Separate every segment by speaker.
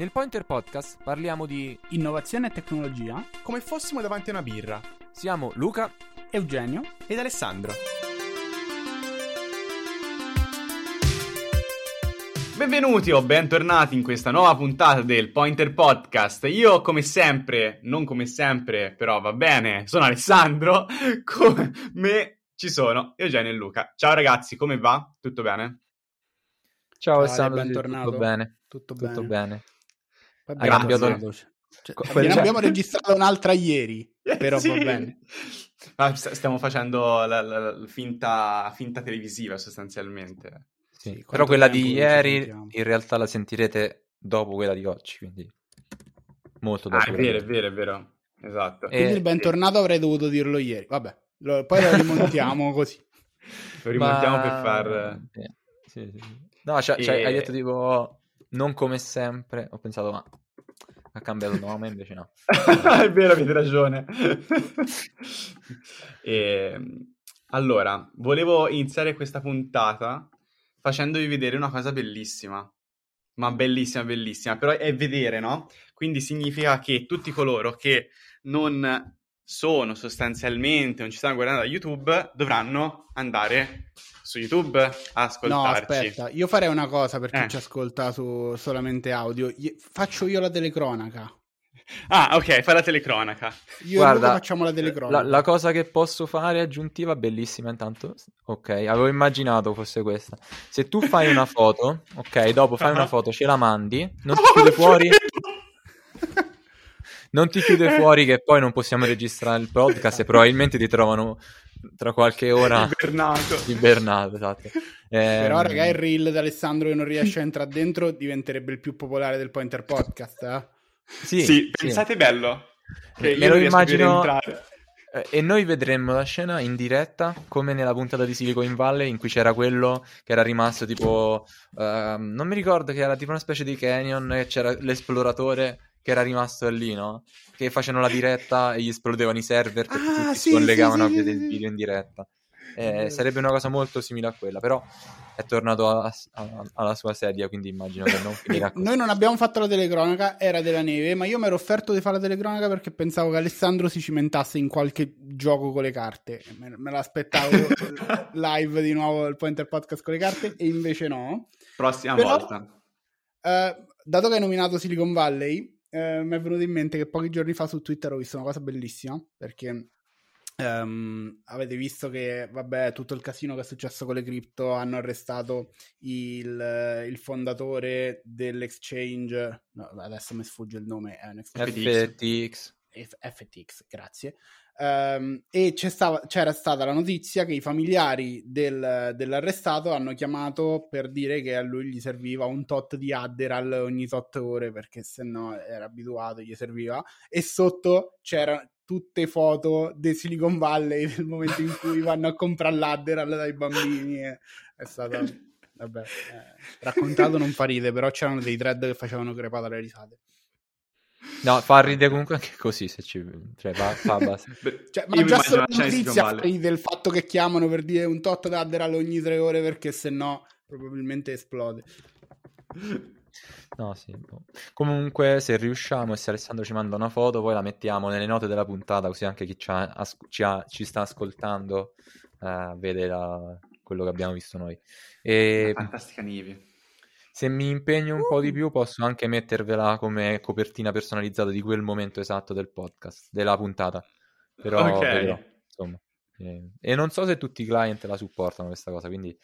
Speaker 1: Nel Pointer Podcast parliamo di
Speaker 2: innovazione e tecnologia,
Speaker 3: come fossimo davanti a una birra.
Speaker 1: Siamo Luca,
Speaker 2: Eugenio
Speaker 3: ed Alessandro. Benvenuti o bentornati in questa nuova puntata del Pointer Podcast. Io, come sempre, non come sempre, però va bene, sono Alessandro. Come me ci sono Eugenio e Luca. Ciao ragazzi, come va? Tutto bene?
Speaker 1: Ciao Alessandro, bentornato. Tutto bene.
Speaker 2: Tutto, tutto bene.
Speaker 1: bene.
Speaker 2: Cambiato... Cioè, cioè, ne abbiamo registrato un'altra ieri, però sì. va bene.
Speaker 3: Ma stiamo facendo la, la, la finta, finta, televisiva sostanzialmente.
Speaker 1: Sì, però quella di ieri in realtà la sentirete dopo quella di oggi, quindi molto dopo.
Speaker 3: Ah, è vero, è vero, è vero. Esatto.
Speaker 2: E, quindi il bentornato e... avrei dovuto dirlo ieri. Vabbè, lo, poi lo rimontiamo così.
Speaker 3: Lo rimontiamo Ma... per far...
Speaker 1: Eh, sì, sì. No, cioè, e... cioè, hai detto tipo non come sempre. Ho pensato, ma ha cambiato nome, invece no.
Speaker 3: è vero, avete ragione. e, ehm, allora, volevo iniziare questa puntata facendovi vedere una cosa bellissima. Ma bellissima, bellissima. Però è vedere, no? Quindi significa che tutti coloro che non sono sostanzialmente, non ci stanno guardando da YouTube, dovranno andare su YouTube a ascoltarci. No,
Speaker 2: aspetta, io farei una cosa per chi eh. ci ascolta su solamente audio. Faccio io la telecronaca.
Speaker 3: Ah, ok, fai la telecronaca.
Speaker 2: Io Guarda, e facciamo la telecronaca.
Speaker 1: La, la, cosa che posso fare aggiuntiva, bellissima intanto. Ok, avevo immaginato fosse questa. Se tu fai una foto, ok, dopo fai una foto, ce la mandi, non ti chiude fuori. non ti chiude fuori che poi non possiamo registrare il podcast e probabilmente ti trovano tra qualche ora
Speaker 3: ibernato.
Speaker 1: ibernato esatto. eh,
Speaker 2: Però, raga, il reel di Alessandro che non riesce a entrare dentro diventerebbe il più popolare del Pointer Podcast. Eh?
Speaker 3: Sì, sì, pensate bello.
Speaker 1: Che Me lo immagino. Eh, e noi vedremmo la scena in diretta come nella puntata di Silicon Valley in cui c'era quello che era rimasto tipo. Uh, non mi ricordo che era tipo una specie di canyon e c'era l'esploratore che era rimasto lì, no? Che facevano la diretta e gli esplodevano i server perché ah, tutti sì, si collegavano sì, a vedere il video in diretta. Eh, sarebbe una cosa molto simile a quella, però è tornato a, a, alla sua sedia, quindi immagino che non finirà
Speaker 2: così. Noi non abbiamo fatto la telecronaca, era della neve, ma io mi ero offerto di fare la telecronaca perché pensavo che Alessandro si cimentasse in qualche gioco con le carte. Me, me l'aspettavo live di nuovo il Pointer Podcast con le carte e invece no.
Speaker 3: Prossima Però, volta.
Speaker 2: Eh, dato che hai nominato Silicon Valley, eh, mi è venuto in mente che pochi giorni fa su Twitter ho visto una cosa bellissima perché um, avete visto che vabbè tutto il casino che è successo con le cripto hanno arrestato il, il fondatore dell'exchange no, adesso mi sfugge il nome è un
Speaker 1: FTX
Speaker 2: FTX grazie Um, e stava, c'era stata la notizia che i familiari del, dell'arrestato hanno chiamato per dire che a lui gli serviva un tot di Adderal ogni tot ore perché se no era abituato, gli serviva. E sotto c'erano tutte foto dei Silicon Valley nel momento in cui vanno a comprare l'Adderal dai bambini è stato vabbè, eh, raccontato non fa ride però c'erano dei thread che facevano crepata le risate
Speaker 1: No, fa ridere comunque anche così se ci... Cioè, fa, fa
Speaker 2: cioè, ma già solo la notizia del fatto che chiamano per dire un tot d'Adderal ogni tre ore perché se no probabilmente esplode.
Speaker 1: No, sì. Boh. Comunque, se riusciamo e se Alessandro ci manda una foto, poi la mettiamo nelle note della puntata, così anche chi ci, ha, ci, ha, ci sta ascoltando uh, vede la, quello che abbiamo visto noi. E...
Speaker 3: Fantastica Nivi.
Speaker 1: Se mi impegno un uh. po' di più, posso anche mettervela come copertina personalizzata di quel momento esatto del podcast, della puntata. Però okay. vedrò, insomma. E, e, non so se tutti i client la supportano questa cosa, quindi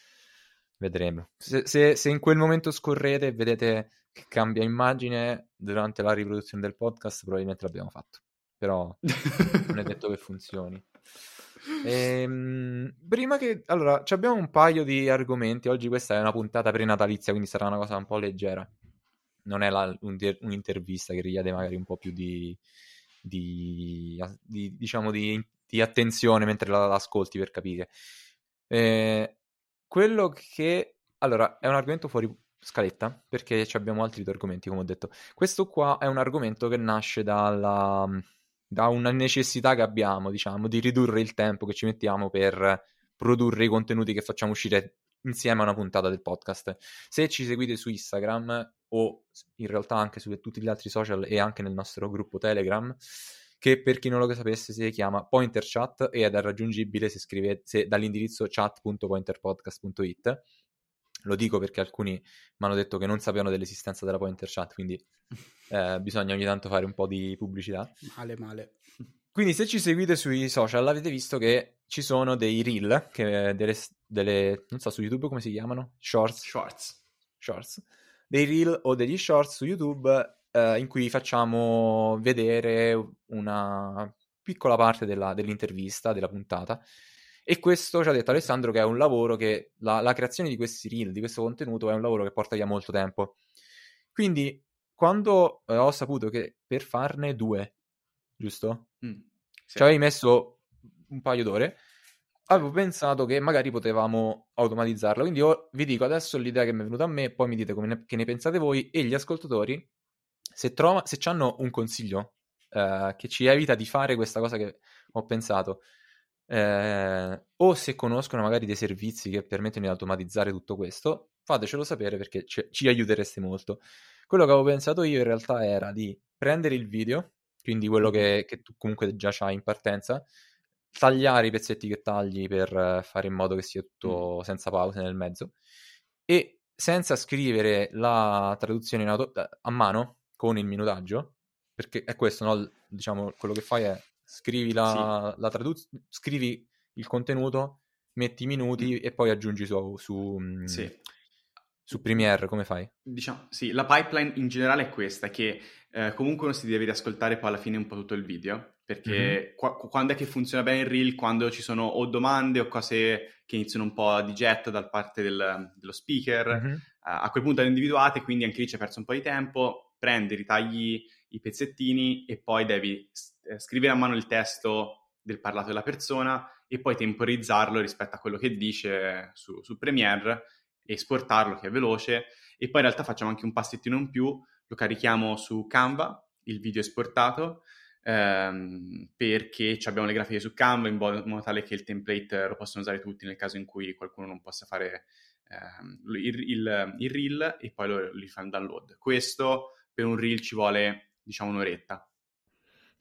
Speaker 1: vedremo. Se, se, se in quel momento scorrete e vedete che cambia immagine durante la riproduzione del podcast, probabilmente l'abbiamo fatto. Però non è detto che funzioni. Ehm, prima che... Allora, abbiamo un paio di argomenti. Oggi questa è una puntata prenatalizia, quindi sarà una cosa un po' leggera. Non è la, un, un'intervista che richiede magari un po' più di... di, di diciamo di, di, attenzione mentre la, l'ascolti per capire. Eh, quello che... Allora, è un argomento fuori scaletta, perché abbiamo altri due argomenti, come ho detto. Questo qua è un argomento che nasce dalla da una necessità che abbiamo, diciamo, di ridurre il tempo che ci mettiamo per produrre i contenuti che facciamo uscire insieme a una puntata del podcast. Se ci seguite su Instagram, o in realtà anche su tutti gli altri social e anche nel nostro gruppo Telegram che per chi non lo sapesse si chiama Pointer Chat ed è raggiungibile se scrivete dall'indirizzo chat.pointerpodcast.it lo dico perché alcuni mi hanno detto che non sapevano dell'esistenza della Pointer Chat, quindi eh, bisogna ogni tanto fare un po' di pubblicità.
Speaker 2: Male, male.
Speaker 1: Quindi se ci seguite sui social avete visto che ci sono dei reel, che, delle, delle, non so su YouTube come si chiamano? Shorts.
Speaker 3: Shorts.
Speaker 1: Shorts. Dei reel o degli shorts su YouTube eh, in cui facciamo vedere una piccola parte della, dell'intervista, della puntata. E questo ci ha detto Alessandro che è un lavoro che la, la, creazione di questi reel, di questo contenuto, è un lavoro che porta via molto tempo. Quindi, quando eh, ho saputo che per farne due, giusto? Mm, sì. Ci avevi messo un paio d'ore, avevo pensato che magari potevamo automatizzarlo. Quindi io vi dico adesso l'idea che mi è venuta a me, poi mi dite come ne, che ne pensate voi e gli ascoltatori, se, trova, se hanno un consiglio eh, che ci evita di fare questa cosa che ho pensato, eh, o se conoscono magari dei servizi che permettono di automatizzare tutto questo, fatecelo sapere perché ci, ci aiutereste molto. Quello che avevo pensato io in realtà era di prendere il video, quindi quello che, che tu comunque già hai in partenza, tagliare i pezzetti che tagli per fare in modo che sia tutto senza pause nel mezzo e senza scrivere la traduzione auto- a mano con il minutaggio, perché è questo, no? diciamo, quello che fai è scrivi la, sì. la traduzione, scrivi il contenuto, metti i minuti mm. e poi aggiungi su, su, mm, sì. su, Premiere, come fai?
Speaker 3: Diciamo, sì, la pipeline in generale è questa, che eh, comunque uno si deve riascoltare poi alla fine un po' tutto il video, perché mm-hmm. qua, quando è che funziona bene il reel? Quando ci sono o domande o cose che iniziano un po' di getto da parte del, dello speaker, mm-hmm. uh, a quel punto le individuate, quindi anche lì ci hai perso un po' di tempo, prendi, ritagli i pezzettini e poi devi eh, scrivere a mano il testo del parlato della persona e poi temporizzarlo rispetto a quello che dice su, su Premiere, esportarlo che è veloce e poi in realtà facciamo anche un passettino in più, lo carichiamo su Canva, il video esportato, ehm, perché abbiamo le grafiche su Canva in modo, in modo, tale che il template lo possono usare tutti nel caso in cui qualcuno non possa fare ehm, il, il, il, reel e poi lo, li fa un download. Questo per un reel ci vuole diciamo un'oretta.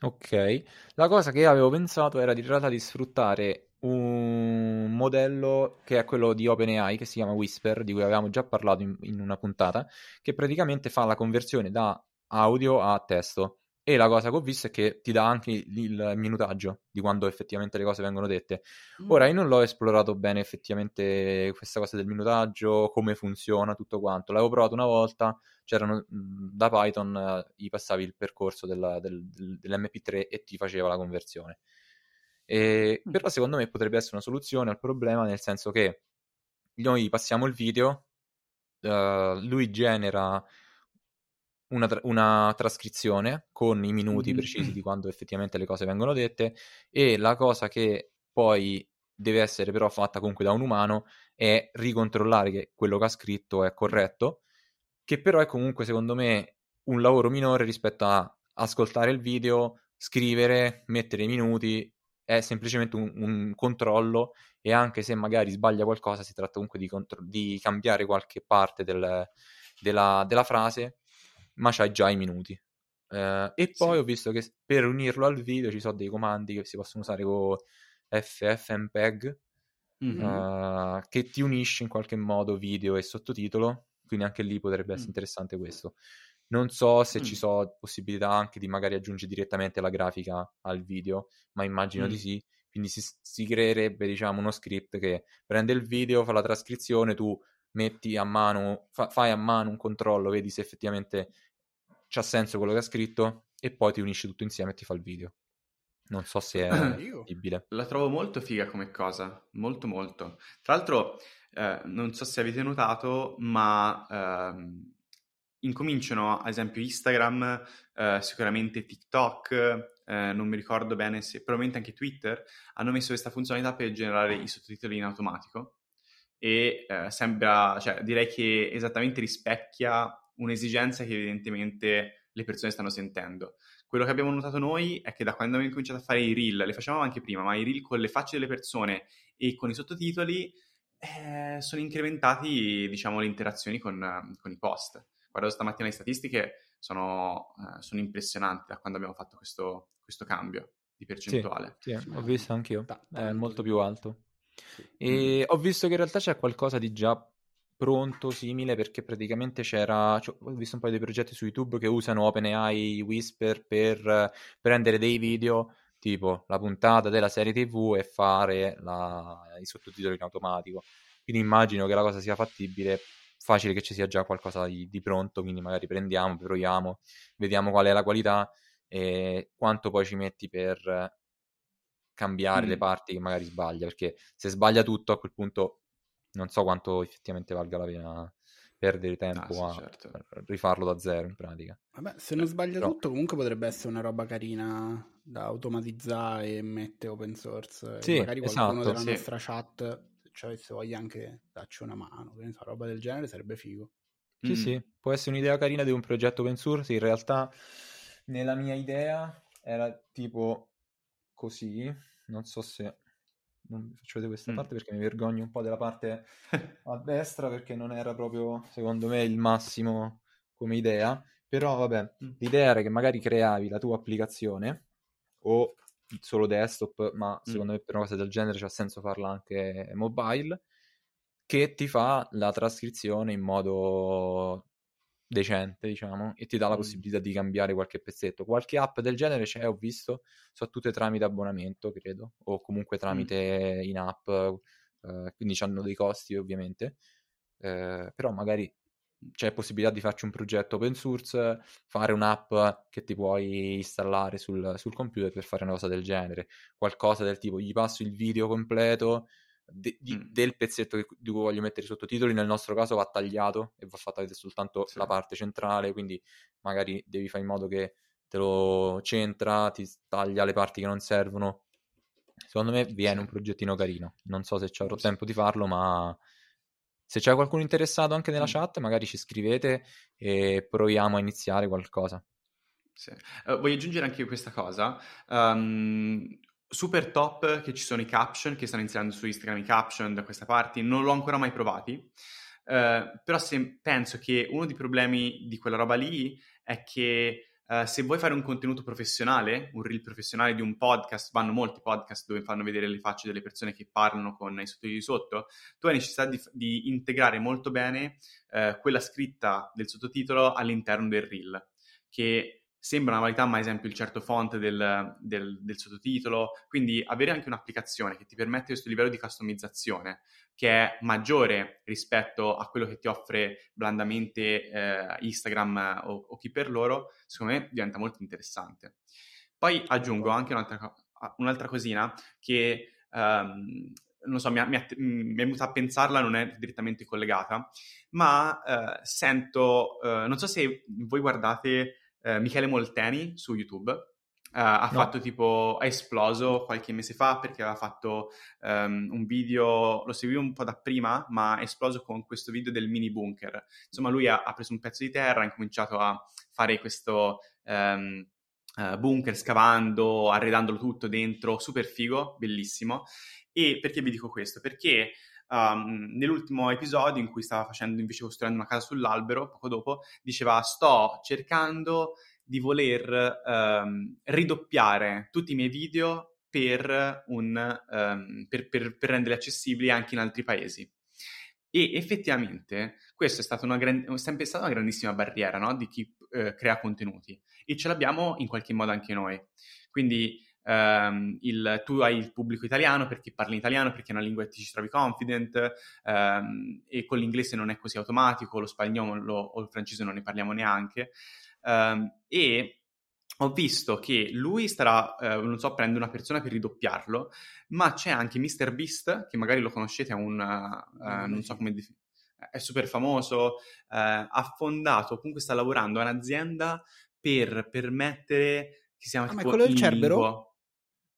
Speaker 1: Ok, la cosa che avevo pensato era di, realtà di sfruttare un modello che è quello di OpenAI che si chiama Whisper, di cui avevamo già parlato in, in una puntata, che praticamente fa la conversione da audio a testo. E la cosa che ho visto è che ti dà anche il minutaggio di quando effettivamente le cose vengono dette. Mm. Ora, io non l'ho esplorato bene effettivamente questa cosa del minutaggio, come funziona, tutto quanto. L'avevo provato una volta, c'erano da Python, gli passavi il percorso della, del, del, dell'MP3 e ti faceva la conversione. E, mm. Però secondo me potrebbe essere una soluzione al problema, nel senso che noi passiamo il video, uh, lui genera una, tra- una, trascrizione con i minuti mm-hmm. precisi di quando effettivamente le cose vengono dette e la cosa che poi deve essere però fatta comunque da un umano è ricontrollare che quello che ha scritto è corretto, che però è comunque secondo me un lavoro minore rispetto a ascoltare il video, scrivere, mettere i minuti, è semplicemente un, un controllo e anche se magari sbaglia qualcosa si tratta comunque di, contro- di cambiare qualche parte del, della, della frase ma c'hai già i minuti. Uh, e poi sì. ho visto che per unirlo al video ci sono dei comandi che si possono usare con FFmpeg mm-hmm. uh, che ti unisce in qualche modo video e sottotitolo. Quindi anche lì potrebbe essere mm. interessante questo. Non so se mm. ci sono possibilità anche di magari aggiungere direttamente la grafica al video, ma immagino mm. di sì. Quindi si, si creerebbe, diciamo, uno script che prende il video, fa la trascrizione, tu metti a mano, fa, fai a mano un controllo, vedi se effettivamente c'ha senso quello che ha scritto e poi ti unisci tutto insieme e ti fa il video. Non so se è possibile.
Speaker 3: La trovo molto figa come cosa, molto molto. Tra l'altro, eh, non so se avete notato, ma ehm, incominciano, ad esempio, Instagram, eh, sicuramente TikTok, eh, non mi ricordo bene se, probabilmente anche Twitter, hanno messo questa funzionalità per generare i sottotitoli in automatico e eh, sembra, cioè, direi che esattamente rispecchia un'esigenza che evidentemente le persone stanno sentendo. Quello che abbiamo notato noi è che da quando abbiamo cominciato a fare i reel, le facevamo anche prima, ma i reel con le facce delle persone e con i sottotitoli eh, sono incrementati, diciamo, le interazioni con, con, i post. guardo stamattina le statistiche, sono, eh, sono impressionanti da quando abbiamo fatto questo, questo cambio di percentuale.
Speaker 1: Sì, sì ho visto anch'io, è molto più alto. E ho visto che in realtà c'è qualcosa di già pronto, simile, perché praticamente c'era, cioè, ho visto un paio di progetti su YouTube che usano OpenAI Whisper per prendere dei video tipo la puntata della serie TV e fare la, i sottotitoli in automatico. Quindi immagino che la cosa sia fattibile, facile che ci sia già qualcosa di, di pronto, quindi magari prendiamo, proviamo, vediamo qual è la qualità e quanto poi ci metti per cambiare mm. le parti che magari sbaglia, perché se sbaglia tutto a quel punto non so quanto effettivamente valga la pena perdere tempo
Speaker 3: ah, sì,
Speaker 1: a
Speaker 3: certo.
Speaker 1: rifarlo da zero in pratica.
Speaker 2: Vabbè, se non sbaglia Però... tutto, comunque potrebbe essere una roba carina da automatizzare e mettere open source.
Speaker 1: Sì,
Speaker 2: magari qualcuno
Speaker 1: esatto,
Speaker 2: della
Speaker 1: sì.
Speaker 2: nostra chat, se avesse voglia anche darci una mano, che so, roba del genere sarebbe figo.
Speaker 1: Sì, mm. sì, può essere un'idea carina di un progetto open source. In realtà, nella mia idea era tipo così. Non so se non vi faccio vedere questa
Speaker 3: Mm.
Speaker 1: parte perché mi vergogno un po' della parte a destra perché non era proprio, secondo me, il massimo come idea. Però vabbè,
Speaker 3: Mm.
Speaker 1: l'idea era che magari creavi la tua applicazione o solo desktop, ma
Speaker 3: Mm.
Speaker 1: secondo me per una cosa del genere c'ha senso farla anche mobile, che ti fa la trascrizione in modo decente, diciamo, e ti dà la possibilità di cambiare qualche pezzetto. Qualche app del genere c'è, ho visto, sono tutte tramite abbonamento, credo, o comunque tramite in app, eh, quindi hanno dei costi ovviamente, eh, però magari c'è possibilità di farci un progetto open source, fare un'app che ti puoi installare sul, sul computer per fare una cosa del genere, qualcosa del tipo gli passo il video completo de, di,
Speaker 3: Mm.
Speaker 1: del pezzetto che, di cui voglio mettere i sottotitoli, nel nostro caso va tagliato e va fatta vedere soltanto
Speaker 3: Sì.
Speaker 1: la parte centrale, quindi magari devi fare in modo che te lo centra, ti taglia le parti che non servono. Secondo me viene
Speaker 3: Sì.
Speaker 1: un progettino carino. Non so se ci avrò
Speaker 3: Sì.
Speaker 1: tempo di farlo, ma se c'è qualcuno interessato anche nella
Speaker 3: Mm.
Speaker 1: chat, magari ci scrivete e proviamo a iniziare qualcosa.
Speaker 3: Sì. Eh, voglio aggiungere anche io questa cosa. Um, super top che ci sono i caption, che stanno iniziando su Instagram i caption da questa parte, non l'ho ancora mai provati, eh, però se, penso che uno dei problemi di quella roba lì è che eh, se vuoi fare un contenuto professionale, un reel professionale di un podcast, vanno molti podcast dove fanno vedere le facce delle persone che parlano con i sottotitoli sotto, tu hai necessità di, di integrare molto bene eh, quella scritta del sottotitolo all'interno del reel, che sembra una varietà, ma ad esempio il certo font del, del, del, sottotitolo, quindi avere anche un'applicazione che ti permette questo livello di customizzazione che è maggiore rispetto a quello che ti offre blandamente eh, Instagram o, o, chi per loro, secondo me diventa molto interessante. Poi aggiungo anche un'altra, un'altra cosina che... Um, non so, mi, mi, mi, è venuta a pensarla, non è direttamente collegata, ma uh, sento, uh, non so se voi guardate Uh, Michele Molteni su YouTube. Uh, ha no. fatto tipo, è esploso qualche mese fa perché aveva fatto um, un video, lo seguivo un po' da prima, ma è esploso con questo video del mini bunker. Insomma, lui ha, ha preso un pezzo di terra, ha incominciato a fare questo um, uh, bunker scavando, arredandolo tutto dentro, super figo, bellissimo. E perché vi dico questo? Perché Um, nell'ultimo episodio in cui stava facendo invece costruendo una casa sull'albero, poco dopo, diceva sto cercando di voler um, ridoppiare tutti i miei video per, un, um, per, per, per renderli accessibili anche in altri paesi. E effettivamente questo è, stata una gran, sempre stata una grandissima barriera no? di chi eh, crea contenuti e ce l'abbiamo in qualche modo anche noi. Quindi Um, il, tu hai il pubblico italiano perché parli italiano, perché è una lingua che ti ci trovi confident um, e con l'inglese non è così automatico, lo spagnolo o il francese non ne parliamo neanche. Um, e ho visto che lui starà, uh, non so, prende una persona per ridoppiarlo, ma c'è anche MrBeast, che magari lo conoscete, è un, uh, non so come definire è super famoso, eh, ha fondato, comunque sta lavorando a un'azienda per permettere che siamo
Speaker 2: ah,
Speaker 3: tipo
Speaker 2: ma è quello del Cerbero?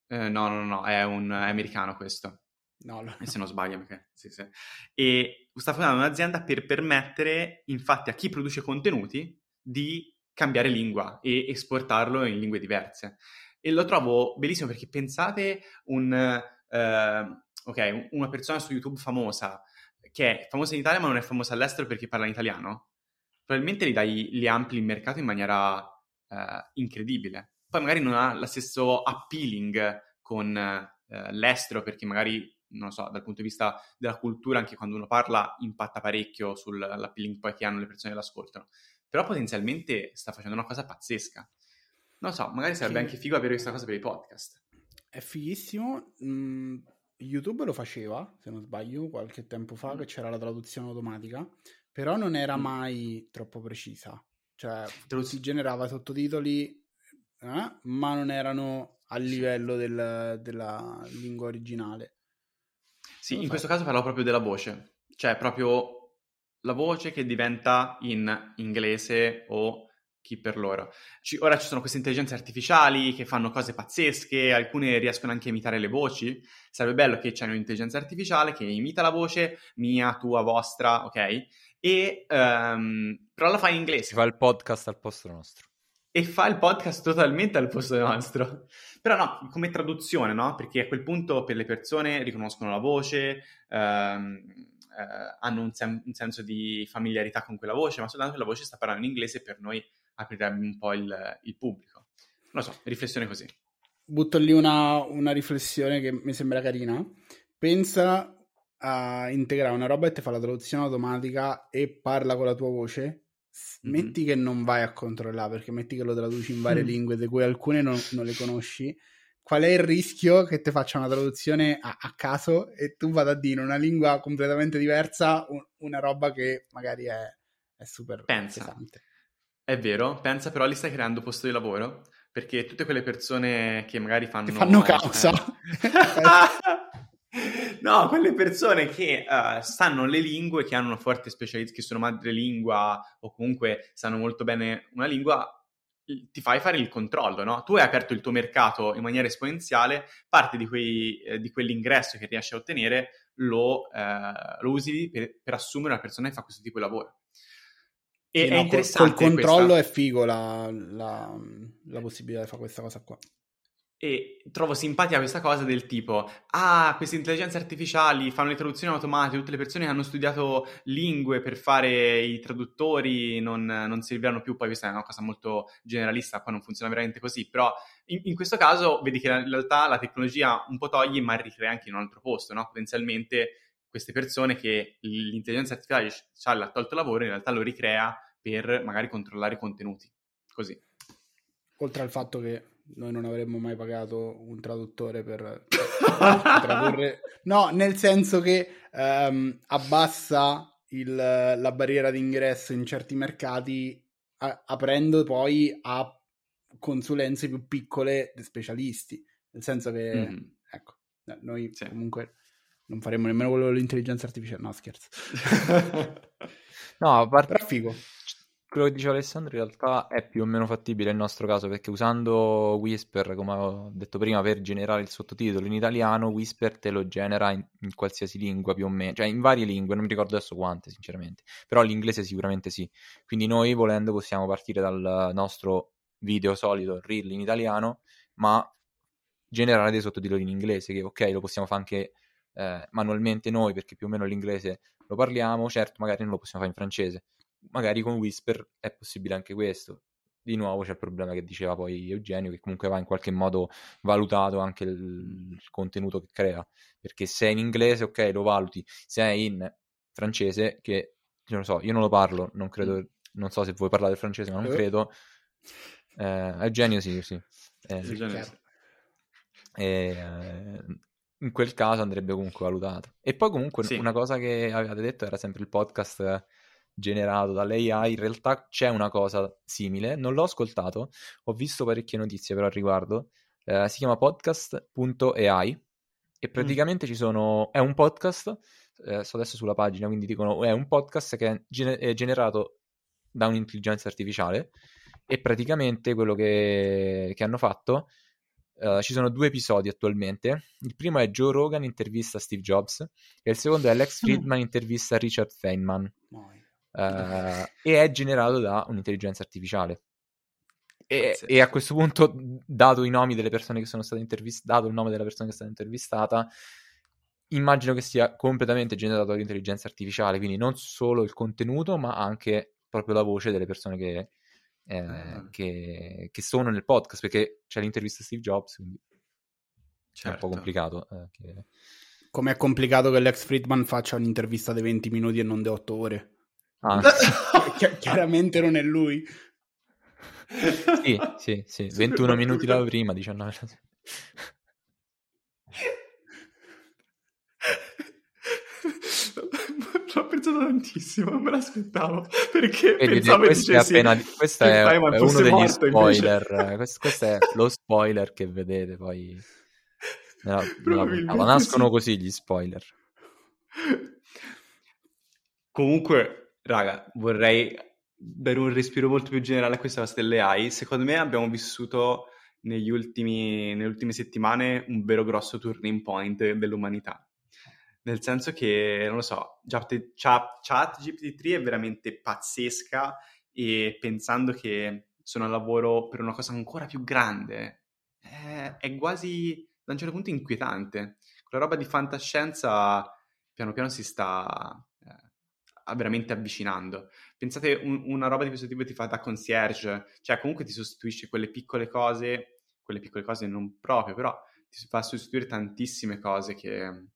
Speaker 3: Eh, no, no, no, è un è americano questo.
Speaker 2: No, no.
Speaker 3: E se non sbaglio, perché sì, sì. E sta fondando un'azienda per permettere, infatti, a chi produce contenuti di cambiare lingua e esportarlo in lingue diverse. E lo trovo bellissimo perché pensate un, eh, ok, una persona su YouTube famosa che è famosa in Italia ma non è famosa all'estero perché parla in italiano. probabilmente li, dai, li ampli il mercato in maniera eh, incredibile. Poi magari non ha lo stesso appealing con eh, l'estero, perché magari, non so, dal punto di vista della cultura, anche quando uno parla, impatta parecchio sull'appealing poi che hanno le persone che l'ascoltano. Però potenzialmente sta facendo una cosa pazzesca. Non so, magari sarebbe sì. anche figo avere questa cosa per i podcast.
Speaker 2: È fighissimo. Mm, YouTube lo faceva, se non sbaglio, qualche tempo fa, mm. che c'era la traduzione automatica, però non era mm. mai troppo precisa. Cioè, si generava sottotitoli, eh, ma non erano a livello del, della lingua originale.
Speaker 3: Sì, in so. questo caso parlo proprio della voce. Cioè, proprio la voce che diventa in inglese o chi per loro. Ci, ora ci sono queste intelligenze artificiali che fanno cose pazzesche, alcune riescono anche a imitare le voci. Sarebbe bello che c'è un'intelligenza artificiale che imita la voce mia, tua, vostra, ok? E, um, però la fa in inglese. Si
Speaker 1: fa il podcast al posto nostro.
Speaker 3: E fa il podcast totalmente al posto nostro. Però no, come traduzione, no? Perché a quel punto per le persone riconoscono la voce, um, uh, hanno un, sem- un, senso di familiarità con quella voce, ma soltanto che la voce sta parlando in inglese per noi aprirebbe un po' il, il pubblico. Non lo so, riflessione così.
Speaker 2: Butto lì una, una riflessione che mi sembra carina. Pensa a integrare una roba e ti fa la traduzione automatica e parla con la tua voce. Mm-hmm. Metti che non vai a controllare perché metti che lo traduci in varie mm. lingue, di cui alcune non, non, le conosci. Qual è il rischio che ti faccia una traduzione a, a, caso e tu vada a dire in una lingua completamente diversa un, una roba che magari è, è super
Speaker 3: Pensa. pesante? È vero, pensa però li stai creando posto di lavoro perché tutte quelle persone che magari fanno... Che
Speaker 2: fanno causa.
Speaker 3: Eh... no, quelle persone che uh, sanno le lingue, che hanno una forte specializzazione, che sono madrelingua o comunque sanno molto bene una lingua, ti fai fare il controllo, no? Tu hai aperto il tuo mercato in maniera esponenziale, parte di, quei, eh, di quell'ingresso che riesci a ottenere lo, eh, lo usi per, per assumere una persona che fa questo tipo di lavoro.
Speaker 2: E sì, è no, interessante. Col controllo questa... è figo la, la, la, possibilità di fare questa cosa qua.
Speaker 3: E trovo simpatia questa cosa del tipo, ah, queste intelligenze artificiali fanno le traduzioni automatiche, tutte le persone che hanno studiato lingue per fare i traduttori non, non serviranno più, poi questa è una cosa molto generalista, qua non funziona veramente così, però in, in, questo caso vedi che in realtà la tecnologia un po' toglie ma ricrea anche in un altro posto, no? Potenzialmente queste persone che l'intelligenza artificiale ha tolto lavoro, in realtà lo ricrea per magari controllare i contenuti. Così.
Speaker 2: Oltre al fatto che noi non avremmo mai pagato un traduttore per, tradurre. No, nel senso che um, abbassa il, la barriera d'ingresso in certi mercati, a, aprendo poi a consulenze più piccole di specialisti. Nel senso che, mm. ecco, noi sì. comunque non faremo nemmeno quello dell'intelligenza artificiale. No, scherzo.
Speaker 1: no, a parte... Però figo quello che diceva Alessandro in realtà è più o meno fattibile nel nostro caso perché usando Whisper, come ho detto prima, per generare il sottotitolo in italiano, Whisper te lo genera in, in, qualsiasi lingua più o meno, cioè in varie lingue, non mi ricordo adesso quante sinceramente, però l'inglese sicuramente sì. Quindi noi volendo possiamo partire dal nostro video solito, reel in italiano, ma generare dei sottotitoli in inglese, che ok, lo possiamo fare anche eh, manualmente noi perché più o meno l'inglese lo parliamo, certo magari non lo possiamo fare in francese magari con Whisper è possibile anche questo. Di nuovo c'è il problema che diceva poi Eugenio, che comunque va in qualche modo valutato anche il, il contenuto che crea, perché se è in inglese, ok, lo valuti, se è in francese, che non so, io non lo parlo, non credo, non so se vuoi parlare del francese, ma non eh. credo. Eh, Eugenio sì, sì. Eh, eh, in quel caso andrebbe comunque valutato. E poi comunque sì. una cosa che avevate detto era sempre il podcast generato dall'AI, in realtà c'è una cosa simile, non l'ho ascoltato, ho visto parecchie notizie però al riguardo, eh, si chiama podcast.ai e mm. praticamente mm. ci sono, è un podcast, eh, sto adesso sulla pagina, quindi dicono è un podcast che è, gener- è generato da un'intelligenza artificiale e praticamente quello che, che hanno fatto Uh, ci sono due episodi attualmente. Il primo è Joe Rogan intervista Steve Jobs e il secondo è Lex Friedman intervista Richard Feynman uh, e è generato da un'intelligenza artificiale. E, e, a questo punto, dato i nomi delle persone che sono state intervistate, dato il nome della persona che è stata intervistata, immagino che sia completamente generato dall'intelligenza artificiale, quindi non solo il contenuto, ma anche proprio la voce delle persone che, eh,
Speaker 3: Ah.
Speaker 1: che, che sono nel podcast, perché c'è l'intervista a Steve Jobs, quindi è un
Speaker 3: Certo.
Speaker 1: po' complicato. eh, che-
Speaker 2: Com'è complicato che l'ex Friedman faccia un'intervista di 20 minuti e non di 8 ore.
Speaker 1: Ah,
Speaker 2: Chi- chiaramente non è lui.
Speaker 1: sì, sì, sì,
Speaker 3: Super
Speaker 1: 21 minuti da prima, 19 da-
Speaker 3: Ci ho pensato tantissimo, non me l'aspettavo. Perché
Speaker 1: Vedi,
Speaker 3: pensavo
Speaker 1: questo è,
Speaker 3: dicessi
Speaker 1: appena, questo
Speaker 3: che
Speaker 1: è, è uno degli spoiler. Questo, questo è lo spoiler che vedete poi. nella- nella. Nascono
Speaker 3: sì.
Speaker 1: così gli spoiler.
Speaker 3: Comunque, raga, vorrei dare un respiro molto più generale a questa cosa delle AI. Secondo me abbiamo vissuto negli ultimi, nelle ultime settimane un vero grosso turning point dell'umanità. Nel senso che, non lo so, Chat, Chat, Chat GPT-3 è veramente pazzesca e pensando che sono al lavoro per una cosa ancora più grande, è, è quasi, da un certo punto, inquietante. Quella roba di fantascienza piano piano si sta eh, veramente avvicinando. Pensate, un- una roba di questo tipo ti fa da concierge, cioè comunque ti sostituisce quelle piccole cose, quelle piccole cose non proprio, però ti fa sostituire tantissime cose che eh,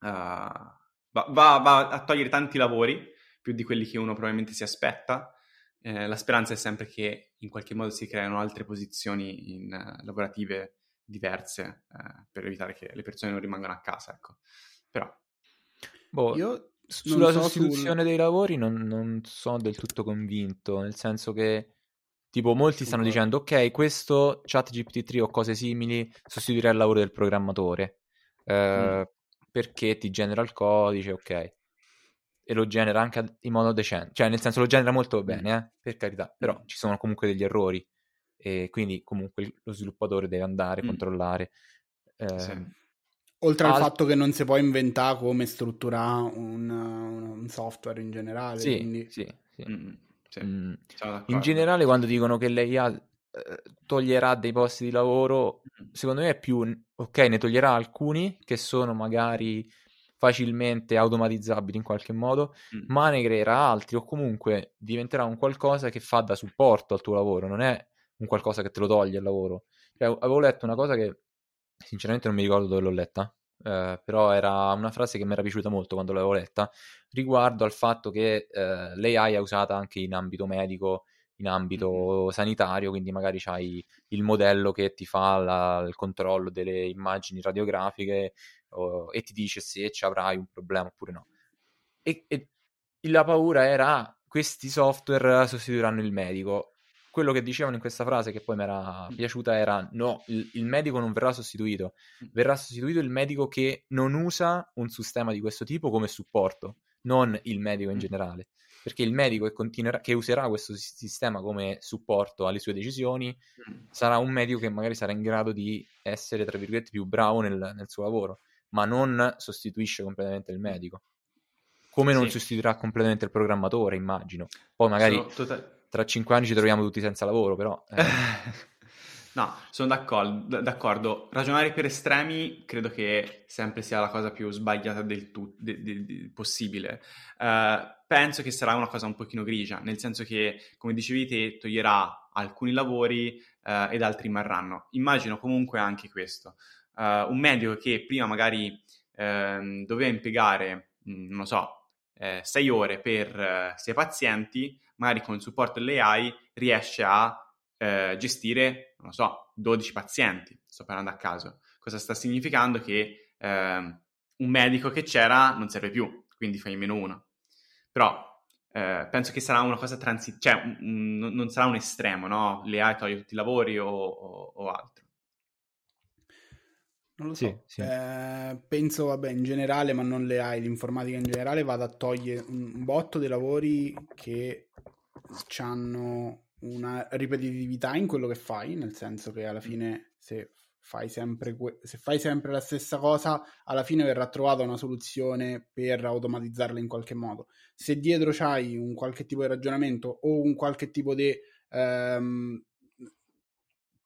Speaker 3: va, va- va a togliere tanti lavori, più di quelli che uno probabilmente si aspetta. Eh, la speranza è sempre che in qualche modo si creino altre posizioni in, eh, lavorative diverse eh, per evitare che le persone non rimangano a casa, ecco. Però
Speaker 1: Boh,
Speaker 2: Io
Speaker 1: sulla
Speaker 2: so
Speaker 1: sostituzione
Speaker 2: sul-
Speaker 1: dei lavori non, non sono del tutto convinto, nel senso che tipo molti stanno dicendo ok, questo chat GPT-3 o cose simili sostituirà il lavoro del programmatore eh, perché ti genera il codice, ok, e lo genera anche in modo decente, cioè nel senso lo genera molto bene, eh, per carità, però
Speaker 2: Mm.
Speaker 1: ci sono comunque degli errori e quindi comunque lo sviluppatore deve andare,
Speaker 3: Mm.
Speaker 1: controllare. eh,
Speaker 3: sì.
Speaker 2: Oltre al
Speaker 1: Alt-
Speaker 2: fatto che non si può inventare come strutturare un, un software in generale.
Speaker 1: sì,
Speaker 2: quindi...
Speaker 1: sì, sì.
Speaker 3: Mm, sì,
Speaker 1: Mm.
Speaker 3: sono d'accordo.
Speaker 1: In generale, quando dicono che l'IA eh, toglierà dei posti di lavoro,
Speaker 3: Mm.
Speaker 1: secondo me è più ok, ne toglierà alcuni che sono magari facilmente automatizzabili in qualche modo,
Speaker 3: Mm.
Speaker 1: ma ne creerà altri o comunque diventerà un qualcosa che fa da supporto al tuo lavoro, non è un qualcosa che te lo toglie il lavoro. Cioè, avevo letto una cosa che sinceramente non mi ricordo dove l'ho letta, eh, però era una frase che mi era piaciuta molto quando l'avevo letta, riguardo al fatto che eh, l'AI è usata anche in ambito medico, in ambito sanitario, quindi magari c'hai il modello che ti fa la- il controllo delle immagini radiografiche o- e ti dice se ci avrai un problema oppure no. E, e la paura era questi software sostituiranno il medico. Quello che dicevano in questa frase che poi mi era piaciuta era no, il, il medico non verrà sostituito, verrà sostituito il medico che non usa un sistema di questo tipo come supporto, non il medico in
Speaker 3: Mm.
Speaker 1: generale. Perché il medico che, continuerà, che userà questo si- sistema come supporto alle sue decisioni
Speaker 3: Mm.
Speaker 1: sarà un medico che magari sarà in grado di essere, tra virgolette, più bravo nel, nel suo lavoro, ma non sostituisce completamente il medico. Come non
Speaker 3: Sì.
Speaker 1: sostituirà completamente il programmatore, immagino. Poi magari
Speaker 3: Sono tota-
Speaker 1: tra cinque anni ci troviamo tutti senza lavoro, però... eh,
Speaker 3: No, sono d'accordo, d'accordo. Ragionare per estremi credo che sempre sia la cosa più sbagliata del tu- de- de- de- possibile. Eh, penso che sarà una cosa un pochino grigia, nel senso che, come dicevi te, toglierà alcuni lavori eh, ed altri rimarranno. Immagino comunque anche questo. Eh, un medico che prima magari ehm, doveva impiegare, mh, non lo so, eh, sei ore per eh, sei pazienti, magari con il supporto dell'AI riesce a eh, gestire, non lo so, 12 pazienti, sto parlando a caso. Cosa sta significando? Che ehm, un medico che c'era non serve più, quindi fai meno uno. Però eh, penso che sarà una cosa transitiva, cioè un- un- non sarà un estremo, no? Le AI toglie tutti i lavori o, o- o altro.
Speaker 2: Non lo
Speaker 1: Sì,
Speaker 2: so.
Speaker 1: sì.
Speaker 2: Eh, penso, vabbè, in generale, ma non le hai, l'informatica in generale vada a togliere un, un botto dei lavori che hanno una ripetitività in quello che fai, nel senso che alla fine se fai sempre, que- se fai sempre la stessa cosa, alla fine verrà trovata una soluzione per automatizzarla in qualche modo. Se dietro c'hai un qualche tipo di ragionamento o un qualche tipo di ehm,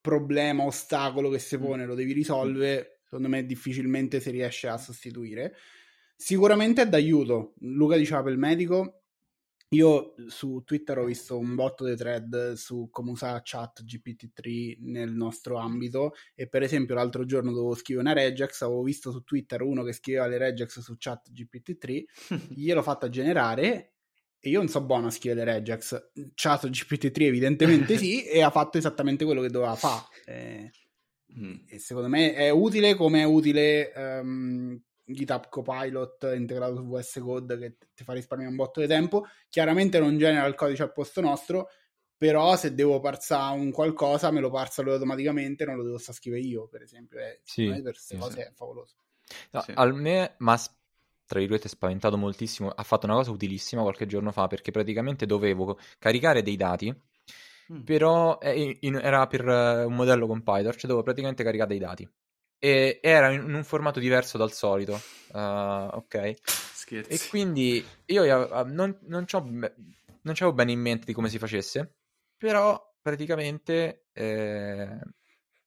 Speaker 2: problema, ostacolo che si pone, lo devi risolvere, secondo me difficilmente si riesce a sostituire. Sicuramente è d'aiuto. Luca diceva per il medico, io su Twitter ho visto un botto di thread su come usare chat GPT-3 nel nostro ambito e per esempio l'altro giorno dovevo scrivere una regex, avevo visto su Twitter uno che scriveva le regex su chat GPT-3, gliel'ho fatta generare e io non so buono a scrivere le regex, chat GPT-3 evidentemente sì e ha fatto esattamente quello che doveva fare. Eh, mm. E secondo me è utile come è utile um, GitHub Copilot integrato su VS Code che ti fa risparmiare un botto di tempo. Chiaramente non genera il codice al posto nostro, però se devo parsare un qualcosa me lo parsa lui automaticamente, non lo devo stare scrivere io, per esempio. E sì, per queste sì, cose sì. è favoloso.
Speaker 1: No, sì. A me, ma tra virgolette spaventato moltissimo, ha fatto una cosa utilissima qualche giorno fa perché praticamente dovevo caricare dei dati, mm. però eh, era per uh, un modello compiler, cioè dovevo praticamente caricare dei dati e era in un formato diverso dal solito, uh, ok?
Speaker 3: Scherzi.
Speaker 1: E quindi io uh, non, non, non avevo bene in mente di come si facesse, però praticamente eh,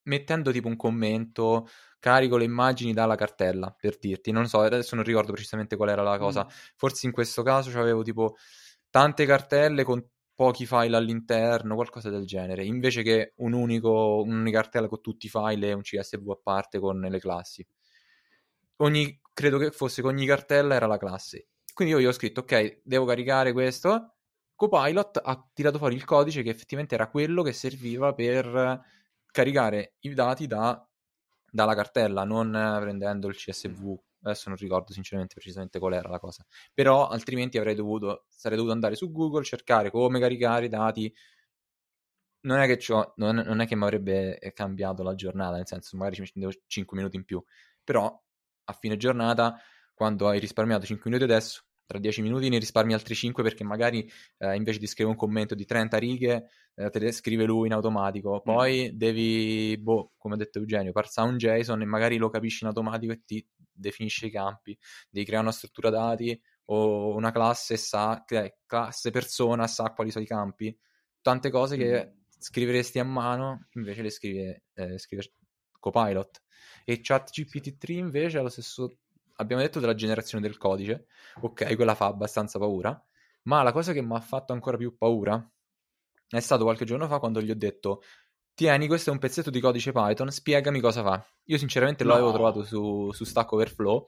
Speaker 1: mettendo tipo un commento, carico le immagini dalla cartella, per dirti, non so, adesso non ricordo precisamente qual era la cosa, mm. forse in questo caso avevo tipo tante cartelle con pochi file all'interno, qualcosa del genere, invece che un unico, un'unica cartella con tutti i file e un CSV a parte con le classi. Ogni, credo che fosse che ogni cartella era la classe. Quindi io gli ho scritto, ok, devo caricare questo. Copilot ha tirato fuori il codice che effettivamente era quello che serviva per caricare i dati da, dalla cartella, non prendendo il CSV adesso non ricordo sinceramente precisamente qual era la cosa, però altrimenti avrei dovuto, sarei dovuto andare su Google, cercare come caricare i dati, non è che, non, non è che mi avrebbe cambiato la giornata, nel senso magari ci mettevo 5 minuti in più, però a fine giornata, quando hai risparmiato 5 minuti adesso, tra 10 minuti ne risparmi altri 5 perché magari eh, invece di scrivere un commento di 30 righe eh, te le scrive lui in automatico mm. poi mm. devi, boh, come ha detto Eugenio parsare un JSON e magari lo capisci in automatico e ti definisce i campi devi creare una struttura dati o una classe sa, classe persona sa quali sono i campi tante cose che scriveresti a mano invece le scrive, eh, scrive Copilot. E ChatGPT3 invece ha lo stesso abbiamo detto della generazione del codice, ok, quella fa abbastanza paura, ma la cosa che mi ha fatto ancora più paura è stato qualche giorno fa quando gli ho detto tieni, questo è un pezzetto di codice Python, spiegami cosa fa. Io sinceramente no. l'avevo trovato su, su Stack Overflow,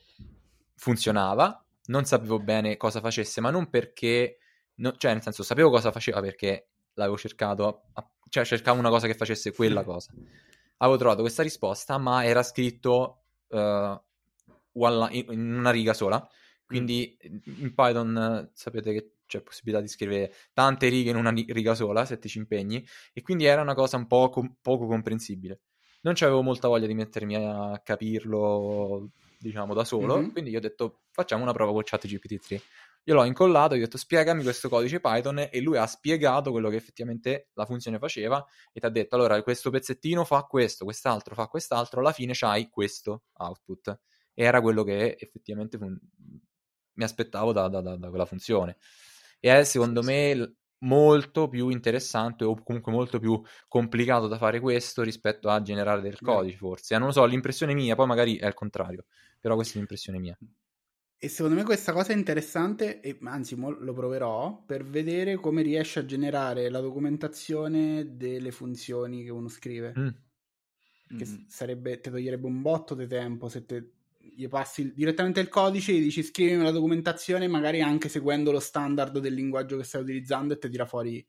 Speaker 1: funzionava, non sapevo bene cosa facesse, ma non perché, no, cioè nel senso sapevo cosa faceva perché l'avevo cercato, cioè cercavo una cosa che facesse quella cosa. Avevo trovato questa risposta, ma era scritto uh, in una riga sola. Quindi in Python sapete che c'è possibilità di scrivere tante righe in una riga sola se ti ci impegni e quindi era una cosa un po' com- poco comprensibile. Non avevo molta voglia di mettermi a capirlo, diciamo, da solo, mm-hmm. quindi io ho detto facciamo una prova con chat GPT-3. Io l'ho incollato, gli ho detto spiegami questo codice Python e lui ha spiegato quello che effettivamente la funzione faceva e ti ha detto allora questo pezzettino fa questo, quest'altro fa quest'altro, alla fine c'hai questo output era quello che effettivamente fun- mi aspettavo da, da, da, da, quella funzione. E è secondo me molto più interessante o comunque molto più complicato da fare questo rispetto a generare del codice, forse. Non lo so, l'impressione mia, poi magari è il contrario, però questa è l'impressione mia.
Speaker 2: E secondo me questa cosa è interessante, e anzi lo proverò, per vedere come riesce a generare la documentazione delle funzioni che uno scrive. Mm. Che mm. sarebbe, ti toglierebbe un botto di tempo se te gli passi direttamente il codice, gli dici scrivimi la documentazione, magari anche seguendo lo standard del linguaggio che stai utilizzando e ti tira fuori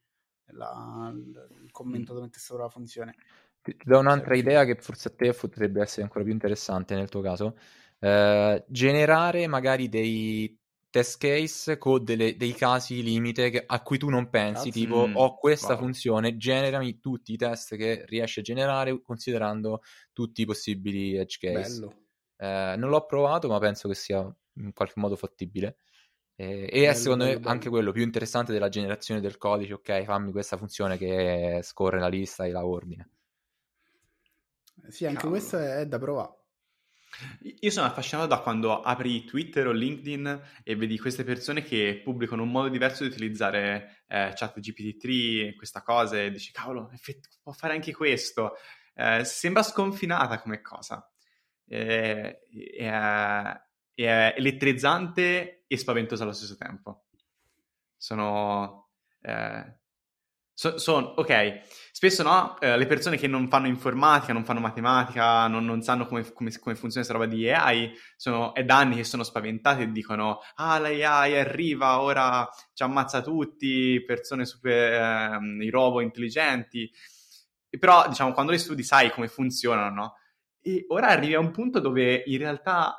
Speaker 2: la, il commento mm. dove sopra la funzione.
Speaker 1: Ti, ti do un'altra idea che forse a te potrebbe essere ancora più interessante nel tuo caso. Eh, generare magari dei test case con delle, dei casi limite che, a cui tu non pensi, Cazzo. tipo mm, ho questa wow. funzione, generami tutti i test che riesci a generare considerando tutti i possibili edge case. Bello. Eh, non l'ho provato, ma penso che sia in qualche modo fattibile. Eh, e è secondo bello, me bello. anche quello più interessante della generazione del codice. Ok, fammi questa funzione che scorre la lista e la ordine.
Speaker 2: Sì, anche Cavolo. questo è da provare.
Speaker 3: Io sono affascinato da quando apri Twitter o LinkedIn e vedi queste persone che pubblicano un modo diverso di utilizzare eh, chat GPT-3, questa cosa, e dici, cavolo, può fare anche questo. Eh, sembra sconfinata come cosa è, è, è elettrizzante e spaventosa allo stesso tempo. sono... Eh, so, ok, spesso no, eh, le persone che non fanno informatica, non fanno matematica, non, non sanno come, come, come, funziona questa roba di AI, sono, è da anni che sono spaventati e dicono, ah, l'AI arriva, ora ci ammazza tutti, persone super, eh, i robot intelligenti. E però, diciamo, quando li studi sai come funzionano, no? E ora arrivi a un punto dove in realtà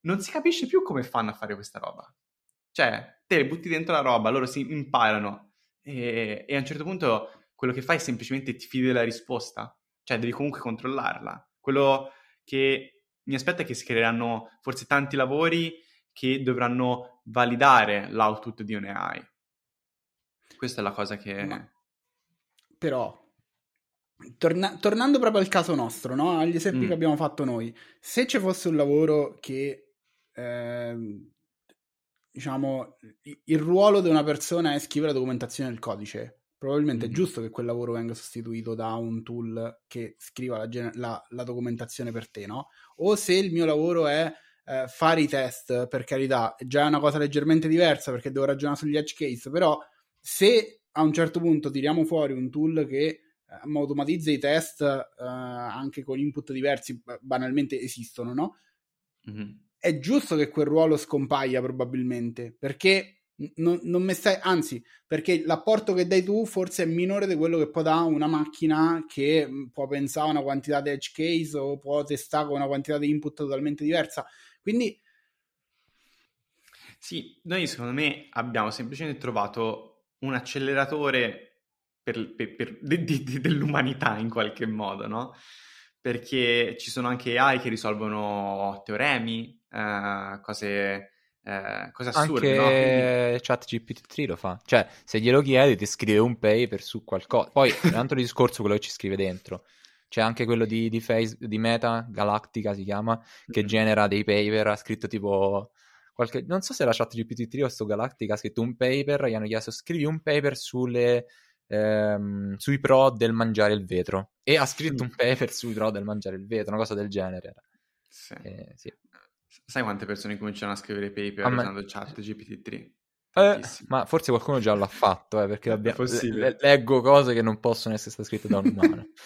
Speaker 3: non si capisce più come fanno a fare questa roba. Cioè, te butti dentro la roba, loro si imparano e, e a un certo punto quello che fai è semplicemente ti fidi della risposta. Cioè, devi comunque controllarla. Quello che mi aspetto è che si creeranno forse tanti lavori che dovranno validare l'output di un. Questa è la cosa che... Ma,
Speaker 2: però, torna- tornando proprio al caso nostro, no? agli esempi mm. che abbiamo fatto noi, se ci fosse un lavoro che eh, diciamo, il ruolo di una persona è scrivere la documentazione del codice. Probabilmente mm. è giusto che quel lavoro venga sostituito da un tool che scriva la, la, la documentazione per te, no? O se il mio lavoro è eh, fare i test, per carità, è già una cosa leggermente diversa perché devo ragionare sugli edge case, però se a un certo punto tiriamo fuori un tool che eh, automatizza i test eh, anche con input diversi, banalmente esistono, no? Mm-hmm è giusto che quel ruolo scompaia probabilmente, perché non, non mi stai, anzi, perché l'apporto che dai tu forse è minore di quello che può dare una macchina che mm, può pensare a una quantità di edge case o può testare con una quantità di input totalmente diversa. Quindi
Speaker 3: sì, noi secondo me abbiamo semplicemente trovato un acceleratore per, per, per, di, di, dell'umanità in qualche modo, no? Perché ci sono anche AI che risolvono teoremi, uh, cose, uh, cose assurde.
Speaker 1: Anche no? chat GPT-3 lo fa. Cioè, se glielo chiedi ti scrive un paper su qualcosa. Poi, è un altro discorso quello che ci scrive dentro. C'è anche quello di, di, face, di Meta, Galactica si chiama, che mm-hmm. genera dei paper, ha scritto tipo... Qualche... Non so se era chat GPT-3 o sto Galactica, ha scritto un paper, gli hanno chiesto scrivi un paper sulle... Ehm, sui pro del mangiare il vetro e ha scritto un paper sui pro del mangiare il vetro, una cosa del genere.
Speaker 3: Sì. Eh, sì. Sai quante persone cominciano a scrivere paper me... usando chat GPT-3?
Speaker 1: Eh, ma forse qualcuno già l'ha fatto, eh, perché abbiamo... le- leggo cose che non possono essere state scritte da un umano.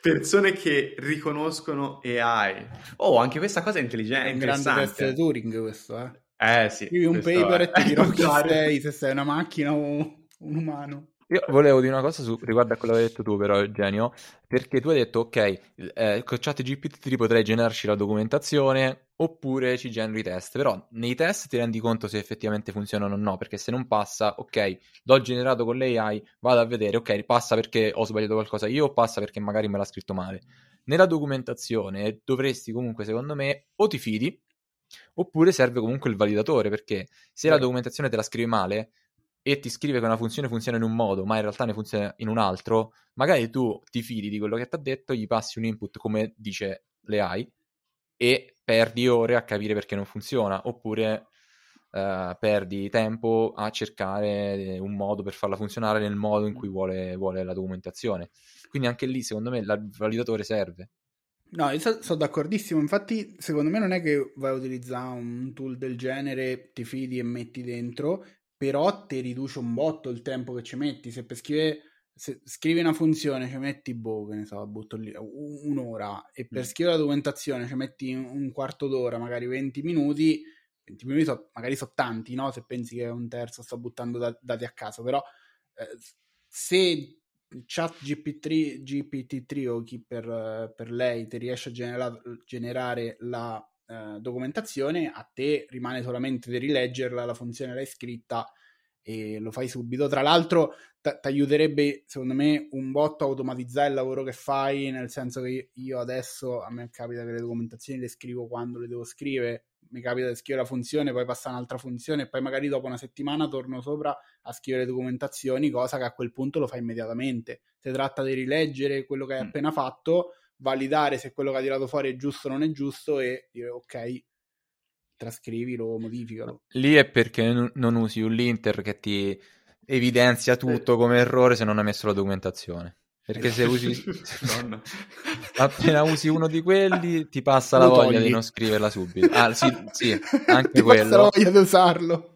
Speaker 3: persone che riconoscono AI. Oh, anche questa cosa è intelligente. È un
Speaker 2: grande test Turing questo, eh.
Speaker 3: Eh sì.
Speaker 2: Scrivi un paper è. e ti dirò chi sei, se sei una macchina o un umano.
Speaker 1: Io volevo dire una cosa su, riguardo a quello che hai detto tu, però, Eugenio, perché tu hai detto, ok, eh, con chat GPT potrei generarci la documentazione oppure ci genero i test, però nei test ti rendi conto se effettivamente funzionano o no, perché se non passa, ok, l'ho generato con l'AI, vado a vedere, ok, passa perché ho sbagliato qualcosa io o passa perché magari me l'ha scritto male. Nella documentazione dovresti comunque, secondo me, o ti fidi, oppure serve comunque il validatore, perché se la documentazione te la scrivi male e ti scrive che una funzione funziona in un modo, ma in realtà ne funziona in un altro, magari tu ti fidi di quello che ti ha detto, gli passi un input come dice le AI e perdi ore a capire perché non funziona, oppure uh, perdi tempo a cercare un modo per farla funzionare nel modo in cui vuole, vuole la documentazione. Quindi anche lì, secondo me, il validatore serve.
Speaker 2: No, io sono so d'accordissimo. Infatti, secondo me non è che vai a utilizzare un tool del genere, ti fidi e metti dentro, però ti riduce un botto il tempo che ci metti. Se per scrivere se scrivi una funzione ci metti boh, che ne so, butto lì un'ora e per mm. scrivere la documentazione ci metti un quarto d'ora, magari 20 minuti. 20 minuti so, magari sono tanti, no? Se pensi che è un terzo sto buttando da, dati a caso, però eh, se chat GPT-3, GPT-3 o chi per, per, lei ti riesce a genera, generare la eh, documentazione, a te rimane solamente di rileggerla, la funzione l'hai scritta e lo fai subito. Tra l'altro ti aiuterebbe, secondo me, un botto a automatizzare il lavoro che fai, nel senso che io adesso, a me capita che le documentazioni le scrivo quando le devo scrivere, mi capita di scrivere la funzione, poi passa un'altra funzione e poi magari dopo una settimana torno sopra a scrivere documentazioni, cosa che a quel punto lo fa immediatamente. Si tratta di rileggere quello che hai mm. appena fatto validare se quello che ha tirato fuori è giusto o non è giusto e dire ok, trascrivilo, modificalo.
Speaker 1: Lì è perché non usi un linter che ti evidenzia tutto come errore se non hai messo la documentazione. Perché se usi...
Speaker 3: Madonna.
Speaker 1: appena usi uno di quelli ti passa
Speaker 2: Lo
Speaker 1: la voglia
Speaker 2: togli.
Speaker 1: di non scriverla subito. Ah, sì, sì, anche
Speaker 2: Ti passa la
Speaker 1: quello.
Speaker 2: voglia di usarlo.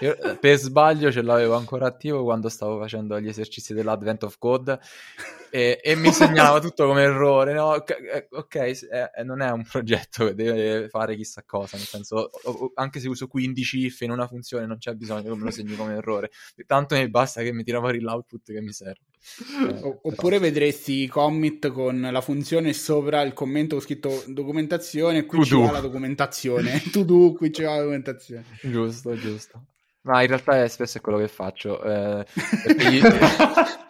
Speaker 1: Io, eh, per sbaglio ce l'avevo ancora attivo quando stavo facendo gli esercizi dell'Advent of Code e, e mi segnalava tutto come errore. No? Ok, eh, ok, s- eh, non è un progetto che deve fare chissà cosa, nel senso, anche se uso 15 if in una funzione non c'è bisogno che me lo segni come errore. Tanto mi basta che mi tira fuori l'output che mi serve. Eh,
Speaker 2: O- Oppure vedresti i commit con la funzione sopra il commento con scritto documentazione e qui va la documentazione. to do, qui ci va la documentazione.
Speaker 1: Giusto, giusto. Ma in realtà è spesso è quello che faccio. eh, gli-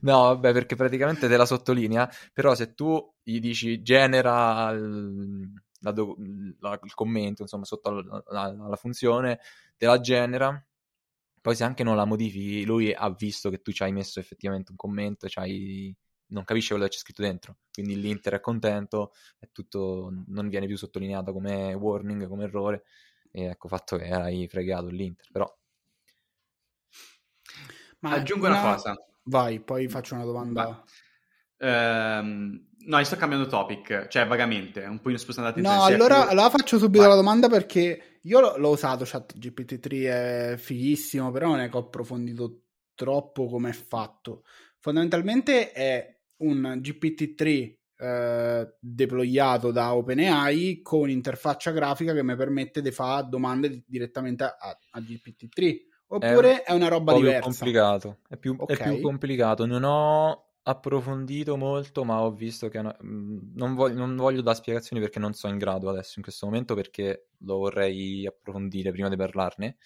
Speaker 1: No, vabbè, perché praticamente te la sottolinea, però se tu gli dici genera il, la do- la- il commento, insomma, sotto la, la- la funzione, te la genera, poi se anche non la modifichi, lui ha visto che tu ci hai messo effettivamente un commento, c'hai- non capisce quello che c'è scritto dentro, quindi l'Inter è contento, è tutto, non viene più sottolineato come warning, come errore, e ecco fatto che hai fregato l'Inter, però
Speaker 2: Ma
Speaker 3: Aggiungo una cosa.
Speaker 2: Vai, poi faccio una domanda.
Speaker 3: Ehm, no, io sto cambiando topic, cioè vagamente, un po' spostando
Speaker 2: No,
Speaker 3: l'attenzione. sia
Speaker 2: allora,
Speaker 3: più-
Speaker 2: allora faccio subito
Speaker 3: Vai.
Speaker 2: la domanda perché io l'ho, l'ho usato, ChatGPT3 è fighissimo, però non è che ho approfondito troppo come è fatto. Fondamentalmente è un GPT-3 eh, deployato da OpenAI con interfaccia grafica che mi permette di fare domande di- direttamente a, a GPT-3. Oppure è, una roba
Speaker 1: po' più
Speaker 2: diversa.
Speaker 1: complicato. È più, è
Speaker 2: Ok.
Speaker 1: più complicato. Non ho approfondito molto, ma ho visto che una- mm, non, voglio, non voglio dare spiegazioni perché non sono in grado adesso in questo momento perché lo vorrei approfondire prima di parlarne.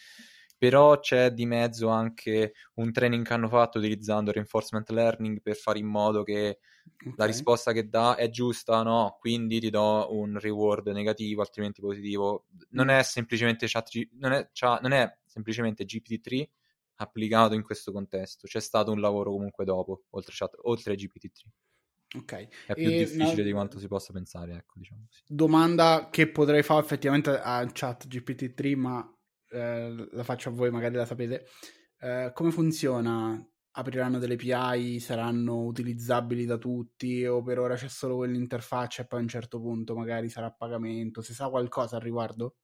Speaker 1: Però c'è di mezzo anche un training che hanno fatto utilizzando reinforcement learning per fare in modo che la
Speaker 2: Ok.
Speaker 1: risposta che dà è giusta, no? Quindi ti do un reward negativo, altrimenti positivo. Non
Speaker 2: Mm.
Speaker 1: è semplicemente chat, non è, cioè, non è semplicemente GPT-3 applicato in questo contesto. C'è stato un lavoro comunque dopo, oltre, chat, oltre a GPT-3.
Speaker 2: Ok.
Speaker 1: È più
Speaker 2: E
Speaker 1: difficile
Speaker 2: una-
Speaker 1: di quanto si possa pensare, ecco, diciamo così.
Speaker 2: domanda che potrei fare effettivamente a chat GPT-3, ma eh, la faccio a voi, magari la sapete. Eh, come funziona? Apriranno delle API, saranno utilizzabili da tutti o per ora c'è solo quell'interfaccia e poi a un certo punto magari sarà a pagamento? Si sa qualcosa al riguardo?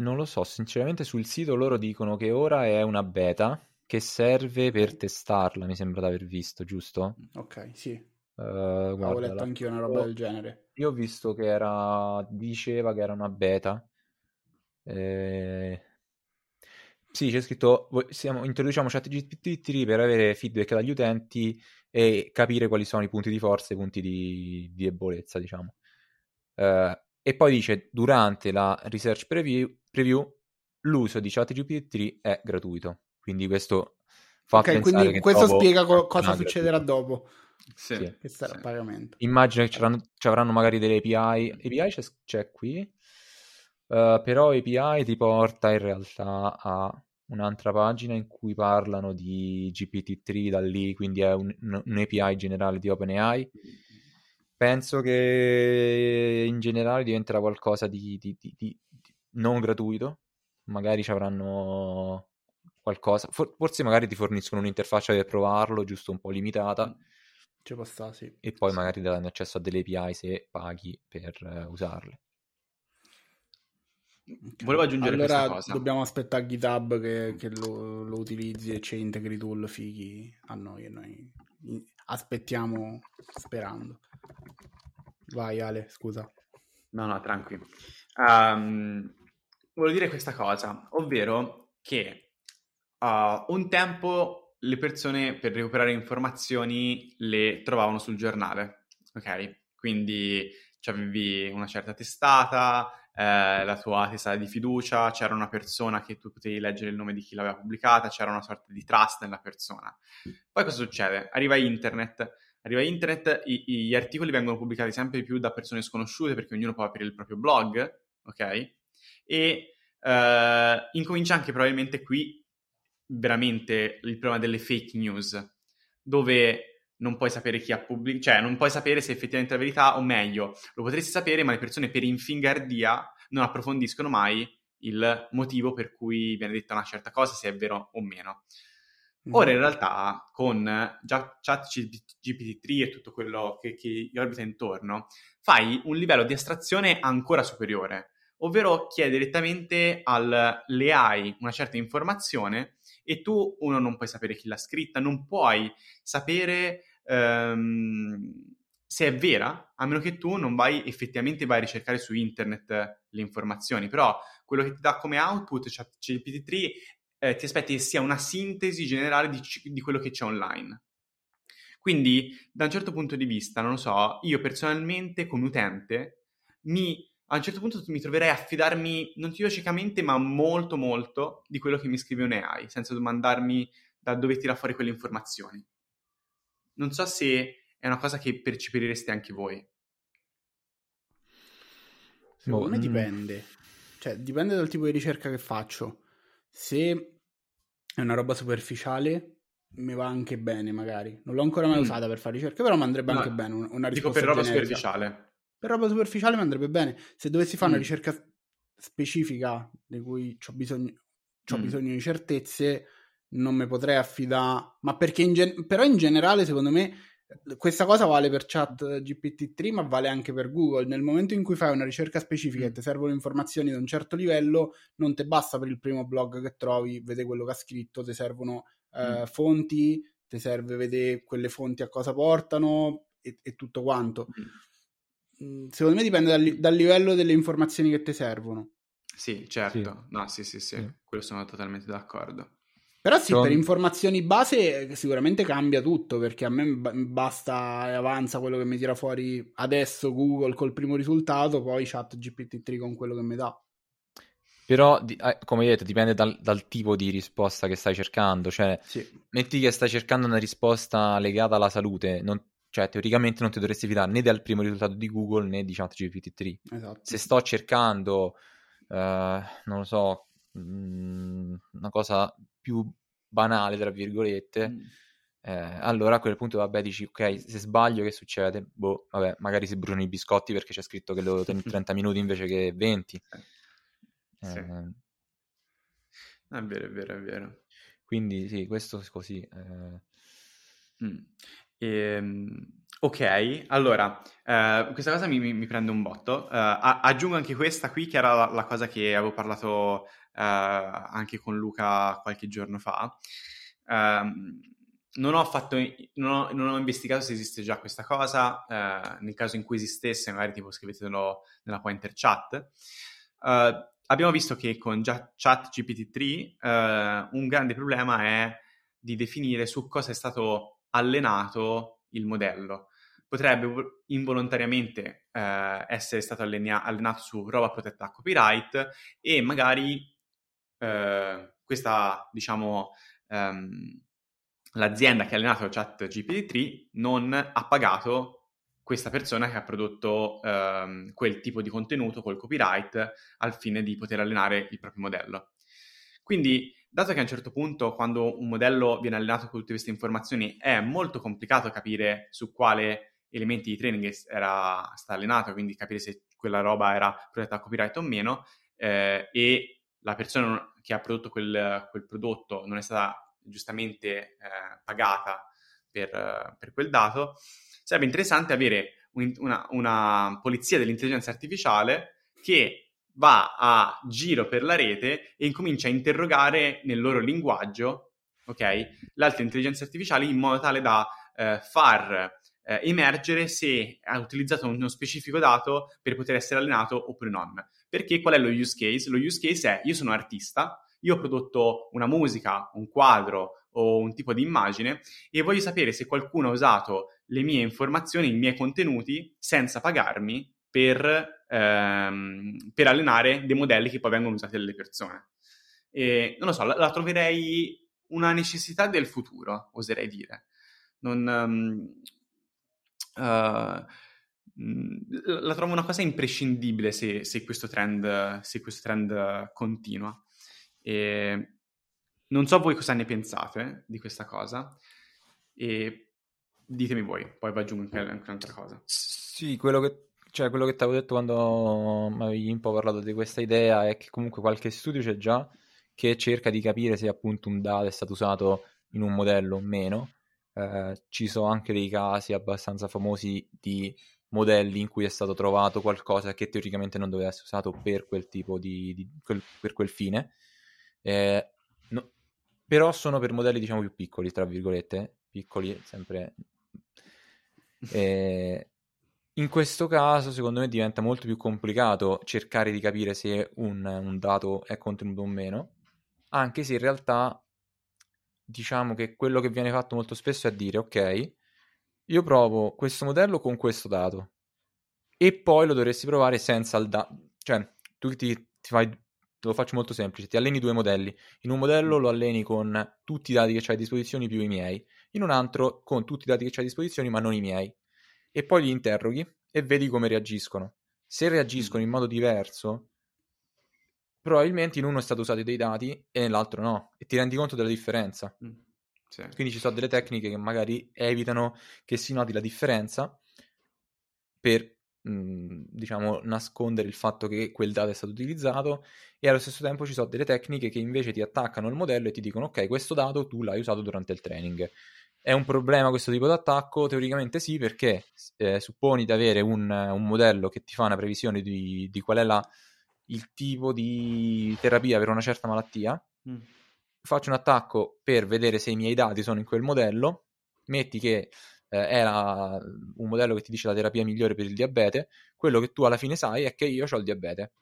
Speaker 1: Non lo so, sinceramente sul sito loro dicono che ora è una beta che serve per testarla, mi sembra di aver visto, giusto?
Speaker 2: Ok, sì,
Speaker 1: Eh,
Speaker 2: avevo
Speaker 1: guarda,
Speaker 2: letto
Speaker 1: la-
Speaker 2: anch'io una roba del genere.
Speaker 1: Io ho visto che era, diceva che era una beta. Eh, Sì, c'è scritto, siamo- introduciamo ChatGPT per avere feedback dagli utenti e capire quali sono i punti di forza e i punti di, di debolezza, diciamo. Eh, e poi dice, durante la research preview, preview, l'uso di ChatGPT è gratuito. Quindi questo fa
Speaker 2: Ok,
Speaker 1: pensare
Speaker 2: quindi
Speaker 1: che
Speaker 2: questo spiega co- cosa succederà
Speaker 1: gratuito.
Speaker 2: dopo,
Speaker 3: Sì.
Speaker 1: Sì.
Speaker 2: che sarà
Speaker 3: Sì.
Speaker 2: pagamento.
Speaker 1: Immagino che ci avranno, magari delle API. API c'è, c'è qui, eh, però API ti porta in realtà a un'altra pagina in cui parlano di GPT-3 da lì, quindi è un, un- API generale di OpenAI. Penso che in generale diventerà qualcosa di- di- di non gratuito, magari ci avranno qualcosa, for- forse magari ti forniscono un'interfaccia per provarlo, giusto un po' limitata
Speaker 2: Ci può stare, sì.
Speaker 1: e poi magari daranno accesso a delle API se paghi per eh, usarle.
Speaker 3: Volevo aggiungere
Speaker 2: allora
Speaker 3: questa cosa.
Speaker 2: dobbiamo aspettare GitHub che, che lo, lo utilizzi e ci integri tool fighi a noi e noi aspettiamo sperando. Vai Ale, scusa.
Speaker 3: No, no, tranquillo. Ehm, volevo dire questa cosa, ovvero che uh, un tempo le persone per recuperare informazioni le trovavano sul giornale, ok? Quindi avevi una certa testata, eh, la tua testata di fiducia, c'era una persona che tu potevi leggere il nome di chi l'aveva pubblicata, c'era una sorta di trust nella persona. Poi cosa succede? Arriva internet, arriva internet, i- gli articoli vengono pubblicati sempre più da persone sconosciute perché ognuno può aprire il proprio blog, ok? E eh, incomincia anche probabilmente qui veramente il problema delle fake news, dove non puoi sapere chi ha pubblicato, cioè non puoi sapere se effettivamente è la verità o meglio, lo potresti sapere, ma le persone per infingardia non approfondiscono mai il motivo per cui viene detta una certa cosa, se è vero o meno. Ora in realtà con già chat GPT-3 e tutto quello che, che orbita intorno, fai un livello di astrazione ancora superiore, ovvero chiedi direttamente alle AI una certa informazione e tu, uno, non puoi sapere chi l'ha scritta, non puoi sapere ehm, se è vera, a meno che tu non vai effettivamente vai a ricercare su internet le informazioni, però quello che ti dà come output chat GPT-3 eh, ti aspetti che sia una sintesi generale di, di quello che c'è online. Quindi, da un certo punto di vista, non lo so, io personalmente come utente mi, a un certo punto mi troverei a fidarmi, non ciecamente, ma molto molto di quello che mi scrive un AI, senza domandarmi da dove tira fuori quelle informazioni. Non so se è una cosa che percepireste anche voi.
Speaker 2: Secondo me boh, mm. dipende. Cioè, dipende dal tipo di ricerca che faccio. Se è una roba superficiale, mi va anche bene, magari. Non l'ho ancora mai mm. usata per fare ricerche, però mi andrebbe no, anche bene una, risposta Dico
Speaker 3: per roba
Speaker 2: generica.
Speaker 3: superficiale.
Speaker 2: Per roba superficiale mi andrebbe bene. Se dovessi fare mm. una ricerca specifica di cui ho bisogno, ho mm. bisogno di certezze, non mi potrei affidare. Ma perché in gen- però in generale, secondo me, questa cosa vale per chat GPT-3, ma vale anche per Google. Nel momento in cui fai una ricerca specifica e ti servono informazioni di un certo livello, non ti basta per il primo blog che trovi, vede quello che ha scritto, ti servono eh, mm. fonti, ti serve vedere quelle fonti a cosa portano e, e tutto quanto. Mm. Mm secondo me dipende dal, dal, livello delle informazioni che ti servono.
Speaker 3: Sì, certo. Sì. No, sì, sì, sì, sì. Quello sono totalmente d'accordo.
Speaker 2: Però sì, Sono... per informazioni base sicuramente cambia tutto, perché a me basta e avanza quello che mi tira fuori adesso Google col primo risultato, poi chat GPT-3 con quello che mi dà.
Speaker 1: Però, eh, come detto, dipende dal, dal, tipo di risposta che stai cercando. Cioè, sì. metti che stai cercando una risposta legata alla salute, non, cioè teoricamente non ti dovresti fidare né dal primo risultato di Google né di chat GPT-3. Esatto. Se sto cercando, uh, non lo so, mh, mm, una cosa più banale, tra virgolette, mm. eh, allora a quel punto, vabbè, dici, ok, se sbaglio che succede? Boh, vabbè, magari si bruciano i biscotti perché c'è scritto che devo tenere 30 minuti invece che 20.
Speaker 3: Eh, sì. Eh, è vero, è vero, è vero.
Speaker 1: Quindi sì, questo è così. Eh...
Speaker 3: Mm. Ehm, ok, allora, eh, questa cosa mi, mi, mi, prende un botto. Uh, aggiungo anche questa qui, che era la, la cosa che avevo parlato uh, anche con Luca qualche giorno fa. Uh, non ho, fatto, non, ho, non ho, investigato se esiste già questa cosa, nel caso in cui esistesse magari tipo scrivetelo nella pointer chat. abbiamo visto che con chat GPT-3 un grande problema è di definire su cosa è stato allenato il modello. Potrebbe involontariamente eh, essere stato allena- allenato su roba protetta da copyright e magari eh, questa, diciamo, ehm, l'azienda che ha allenato chat GPT-3 non ha pagato questa persona che ha prodotto ehm, quel tipo di contenuto col copyright al fine di poter allenare il proprio modello. Quindi dato che a un certo punto, quando un modello viene allenato con tutte queste informazioni, è molto complicato capire su quale elementi di training era stato allenato, quindi capire se quella roba era protetta a copyright o meno, eh, e la persona che ha prodotto quel, quel prodotto non è stata giustamente eh, pagata per, per, quel dato, sarebbe interessante avere un, una, una polizia dell'intelligenza artificiale che va a giro per la rete e incomincia a interrogare nel loro linguaggio, ok, le altre intelligenze artificiali in modo tale da eh, far eh, emergere se ha utilizzato uno specifico dato per poter essere allenato oppure non. Perché qual è lo use case? Lo use case è io sono artista, io ho prodotto una musica, un quadro o un tipo di immagine e voglio sapere se qualcuno ha usato le mie informazioni, i miei contenuti senza pagarmi per, ehm, per allenare dei modelli che poi vengono usati dalle persone. E, non lo so, la, la troverei una necessità del futuro, oserei dire. Non, um, uh, la trovo una cosa imprescindibile se, se, questo, trend, se questo trend continua. E non so voi cosa ne pensate di questa cosa e ditemi voi, poi vi aggiungo anche un'altra cosa.
Speaker 1: Sì, quello che cioè, quello che ti avevo detto quando mi avevi un po' parlato di questa idea è che comunque qualche studio c'è già che cerca di capire se appunto un dato è stato usato in un modello o meno. Eh, ci sono anche dei casi abbastanza famosi di modelli in cui è stato trovato qualcosa che teoricamente non doveva essere usato per quel tipo di, di quel, per quel fine. Eh, no, però sono per modelli diciamo più piccoli, tra virgolette, piccoli, sempre... Eh, in questo caso, secondo me, diventa molto più complicato cercare di capire se un, un dato è contenuto o meno, anche se in realtà diciamo che quello che viene fatto molto spesso è dire ok, io provo questo modello con questo dato e poi lo dovresti provare senza il dato, cioè tu ti, ti fai lo faccio molto semplice, ti alleni due modelli. In un modello lo alleni con tutti i dati che hai a disposizione più i miei, in un altro con tutti i dati che hai a disposizione ma non i miei. E poi li interroghi e vedi come reagiscono. Se reagiscono in modo diverso, probabilmente in uno è stato usato dei dati e nell'altro no, e ti rendi conto della differenza. Mm, sì. Quindi ci sono delle tecniche che magari evitano che si noti la differenza per Mhmm, diciamo, nascondere il fatto che quel dato è stato utilizzato e allo stesso tempo ci sono delle tecniche che invece ti attaccano il modello e ti dicono ok, questo dato tu l'hai usato durante il training. È un problema questo tipo di attacco? Teoricamente sì, perché eh, supponi di avere un, un, modello che ti fa una previsione di, di qual è la, il tipo di terapia per una certa malattia. Mm. Faccio un attacco per vedere se i miei dati sono in quel modello. Metti che eh, era un modello che ti dice la terapia migliore per il diabete, quello che tu alla fine sai è che io ho il diabete.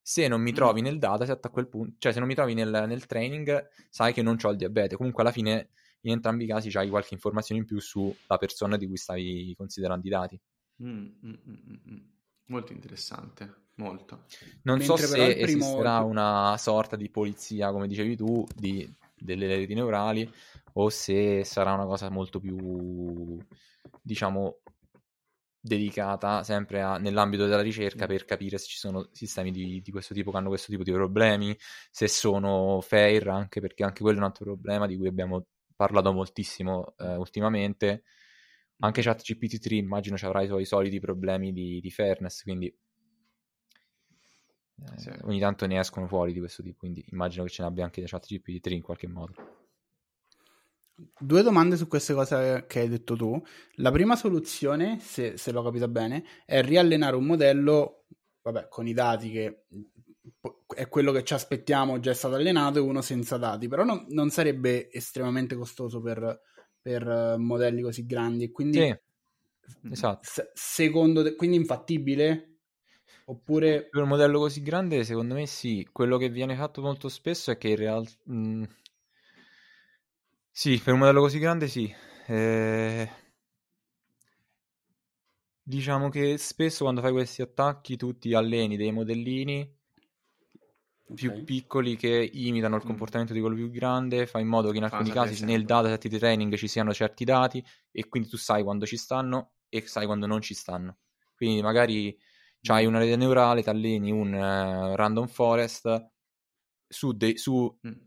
Speaker 1: Se non mi trovi mm. nel dataset a quel punto, cioè se non mi trovi nel, nel training, sai che non ho il diabete. Comunque alla fine in entrambi i casi hai qualche informazione in più sulla persona di cui stavi considerando i dati. Mm, mm,
Speaker 3: mm, mm molto interessante, molto.
Speaker 1: Non Mentre so se primo... esisterà una sorta di polizia, come dicevi tu, di, delle reti neurali o se sarà una cosa molto più, diciamo, dedicata sempre a, nell'ambito della ricerca per capire se ci sono sistemi di, di, questo tipo che hanno questo tipo di problemi, se sono fair, anche perché anche quello è un altro problema di cui abbiamo parlato moltissimo eh, ultimamente. Anche ChatGPT3 immagino ci avrà i suoi soliti problemi di, di fairness, quindi eh, sì. ogni tanto ne escono fuori di questo tipo, quindi immagino che ce ne abbia anche da ChatGPT3 in qualche modo.
Speaker 2: Due domande su queste cose che hai detto tu. La prima soluzione, se, se l'ho capito bene, è riallenare un modello, vabbè, con i dati che è quello che ci aspettiamo, già è stato allenato, e uno senza dati, però non, non sarebbe estremamente costoso per, per modelli così grandi. Quindi,
Speaker 1: sì, esatto.
Speaker 2: Se, secondo te, quindi infattibile? Oppure...
Speaker 1: Per un modello così grande, secondo me sì. Quello che viene fatto molto spesso è che in realtà sì, per un modello così grande sì. Eh... Diciamo che spesso quando fai questi attacchi tu ti alleni dei modellini okay. più piccoli che imitano il mm. comportamento mm. di quello più grande, fai in modo che in alcuni casi esempio. nel dataset di training ci siano certi dati e quindi tu sai quando ci stanno e sai quando non ci stanno. Quindi magari hai una rete neurale, ti alleni un uh, random forest su, de- su mm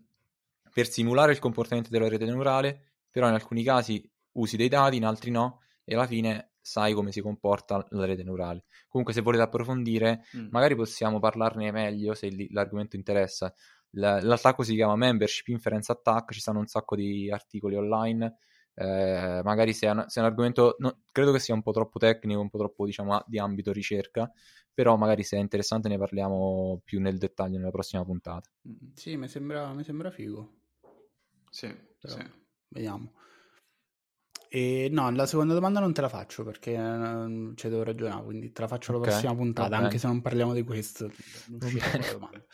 Speaker 1: per simulare il comportamento della rete neurale, però in alcuni casi usi dei dati, in altri no, e alla fine sai come si comporta la rete neurale. Comunque, se volete approfondire, mm. magari possiamo parlarne meglio se l'argomento interessa. L- l'attacco si chiama Membership Inference Attack, ci stanno un sacco di articoli online. Eh, magari se è, un, se è un argomento, no, credo che sia un po' troppo tecnico, un po' troppo diciamo di ambito ricerca, però magari se è interessante ne parliamo più nel dettaglio nella prossima puntata.
Speaker 2: Mm, sì, mi sembra, mi sembra figo.
Speaker 3: Sì, Però, sì.
Speaker 2: Vediamo. E no, la seconda domanda non te la faccio perché eh, ci devo ragionare, quindi te la faccio okay, la prossima puntata, anche se non parliamo di questo. Non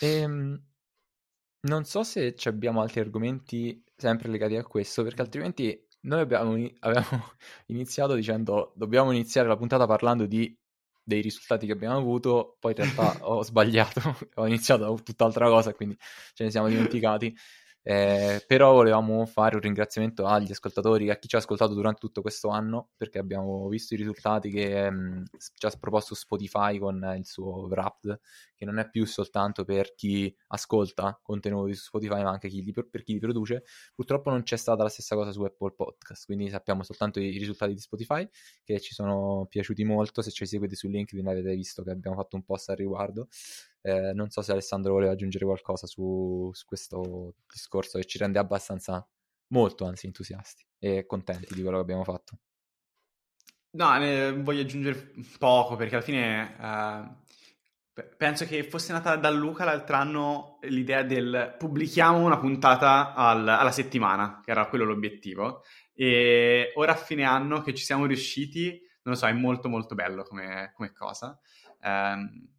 Speaker 1: ehm, non so se abbiamo altri argomenti sempre legati a questo, perché altrimenti noi abbiamo, abbiamo iniziato dicendo dobbiamo iniziare la puntata parlando di dei risultati che abbiamo avuto, poi in realtà ho sbagliato, ho iniziato tutt'altra cosa, quindi ce ne siamo dimenticati. Eh, però volevamo fare un ringraziamento agli ascoltatori, a chi ci ha ascoltato durante tutto questo anno, perché abbiamo visto i risultati che mh, ci ha proposto Spotify con il suo Wrapped, che non è più soltanto per chi ascolta contenuti su Spotify, ma anche chi li, per chi li produce. Purtroppo non c'è stata la stessa cosa su Apple Podcast, quindi sappiamo soltanto i risultati di Spotify, che ci sono piaciuti molto. Se ci seguite su LinkedIn avete visto che abbiamo fatto un post al riguardo. Eh, non so se Alessandro voleva aggiungere qualcosa su, su questo discorso che ci rende abbastanza, molto anzi, entusiasti e contenti di quello che abbiamo fatto.
Speaker 3: No, ne voglio aggiungere poco perché alla fine eh, penso che fosse nata da Luca l'altro anno l'idea del pubblichiamo una puntata al, alla settimana, che era quello l'obiettivo. E ora a fine anno che ci siamo riusciti, non lo so, è molto molto bello come, come cosa. Um,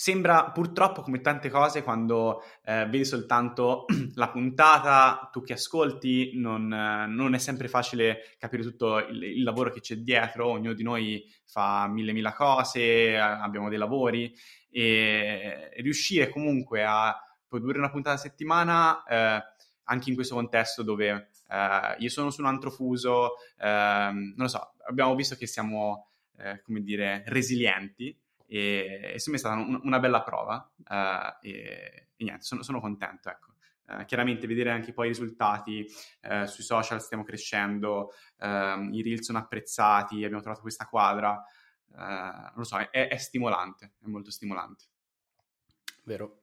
Speaker 3: Sembra purtroppo come tante cose quando eh, vedi soltanto la puntata, tu che ascolti, non, eh, non, è sempre facile capire tutto il, il, lavoro che c'è dietro, ognuno di noi fa mille mille cose, abbiamo dei lavori e riuscire comunque a produrre una puntata a settimana, eh, anche in questo contesto dove eh, io sono su un altro fuso, ehm, non lo so, abbiamo visto che siamo, eh, come dire, resilienti e, è stata un, una bella prova uh, e, e, niente, sono, sono contento, ecco. Uh, chiaramente vedere anche poi i risultati uh, sui social stiamo crescendo, uh, i reel sono apprezzati, abbiamo trovato questa quadra, non lo so, è, è, stimolante, è molto stimolante.
Speaker 2: Vero.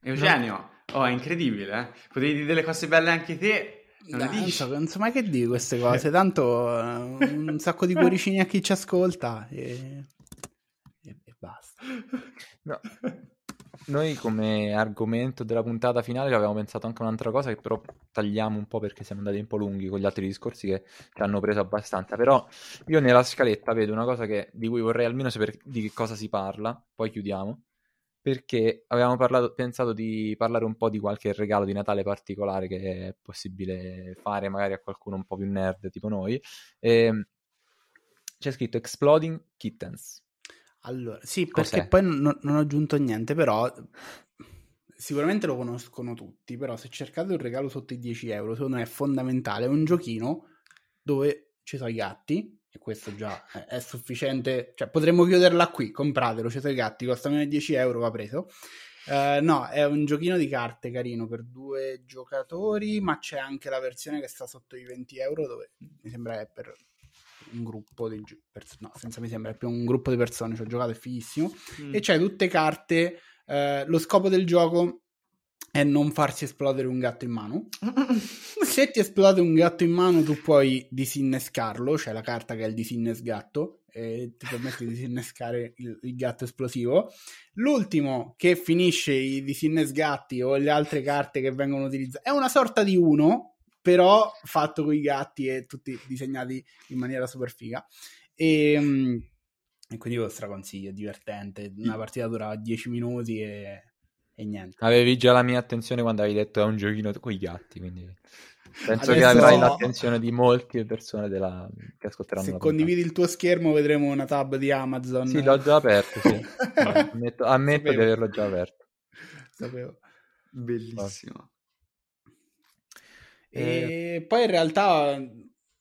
Speaker 3: Eugenio, oh, è incredibile, eh? potevi dire delle cose belle anche te,
Speaker 2: non, so, non so mai che dire queste cose, tanto uh, un sacco di cuoricini a chi ci ascolta e, e, e basta.
Speaker 1: No. Noi come argomento della puntata finale avevamo pensato anche un'altra cosa che però tagliamo un po' perché siamo andati un po' lunghi con gli altri discorsi che ci hanno preso abbastanza, però io nella scaletta vedo una cosa che, di cui vorrei almeno sapere di che cosa si parla, poi chiudiamo perché avevamo parlato, pensato di parlare un po' di qualche regalo di Natale particolare che è possibile fare magari a qualcuno un po' più nerd tipo noi. E ehm, c'è scritto Exploding Kittens.
Speaker 2: Allora, sì, Cos'è? perché poi non, non ho aggiunto niente, però sicuramente lo conoscono tutti, però se cercate un regalo sotto i 10 euro, secondo me è fondamentale, è un giochino dove ci sono i gatti, e questo già è, sufficiente, cioè potremmo chiuderla qui, compratelo, sono i gatti, costa meno di 10 euro, va preso. Uh, no, è un giochino di carte carino per due giocatori, ma c'è anche la versione che sta sotto i 20 euro, dove mi sembra è per un gruppo di persone, no, senza mi sembra, è più un gruppo di persone, ci ho giocato, è fighissimo, mm. e c'è tutte carte, uh, lo scopo del gioco è non farsi esplodere un gatto in mano. Se ti esplode un gatto in mano, tu puoi disinnescarlo. C'è la carta che è il disinnes gatto e ti permette di disinnescare il, il, gatto esplosivo. L'ultimo che finisce i disinnes gatti o le altre carte che vengono utilizzate è una sorta di uno, però fatto con i gatti e tutti disegnati in maniera super figa. E, ehm, e quindi lo straconsiglio, è divertente. Una partita dura 10 minuti e e niente.
Speaker 1: Avevi già la mia attenzione quando avevi detto è un giochino con i gatti, quindi penso Adesso... che avrai l'attenzione di molte persone della... che ascolteranno.
Speaker 2: Se condividi il tuo schermo vedremo una tab di Amazon.
Speaker 1: Sì, l'ho già aperto, sì. ammetto, ammetto di averlo già aperto.
Speaker 2: Sapevo.
Speaker 3: Bellissimo.
Speaker 2: E eh... poi in realtà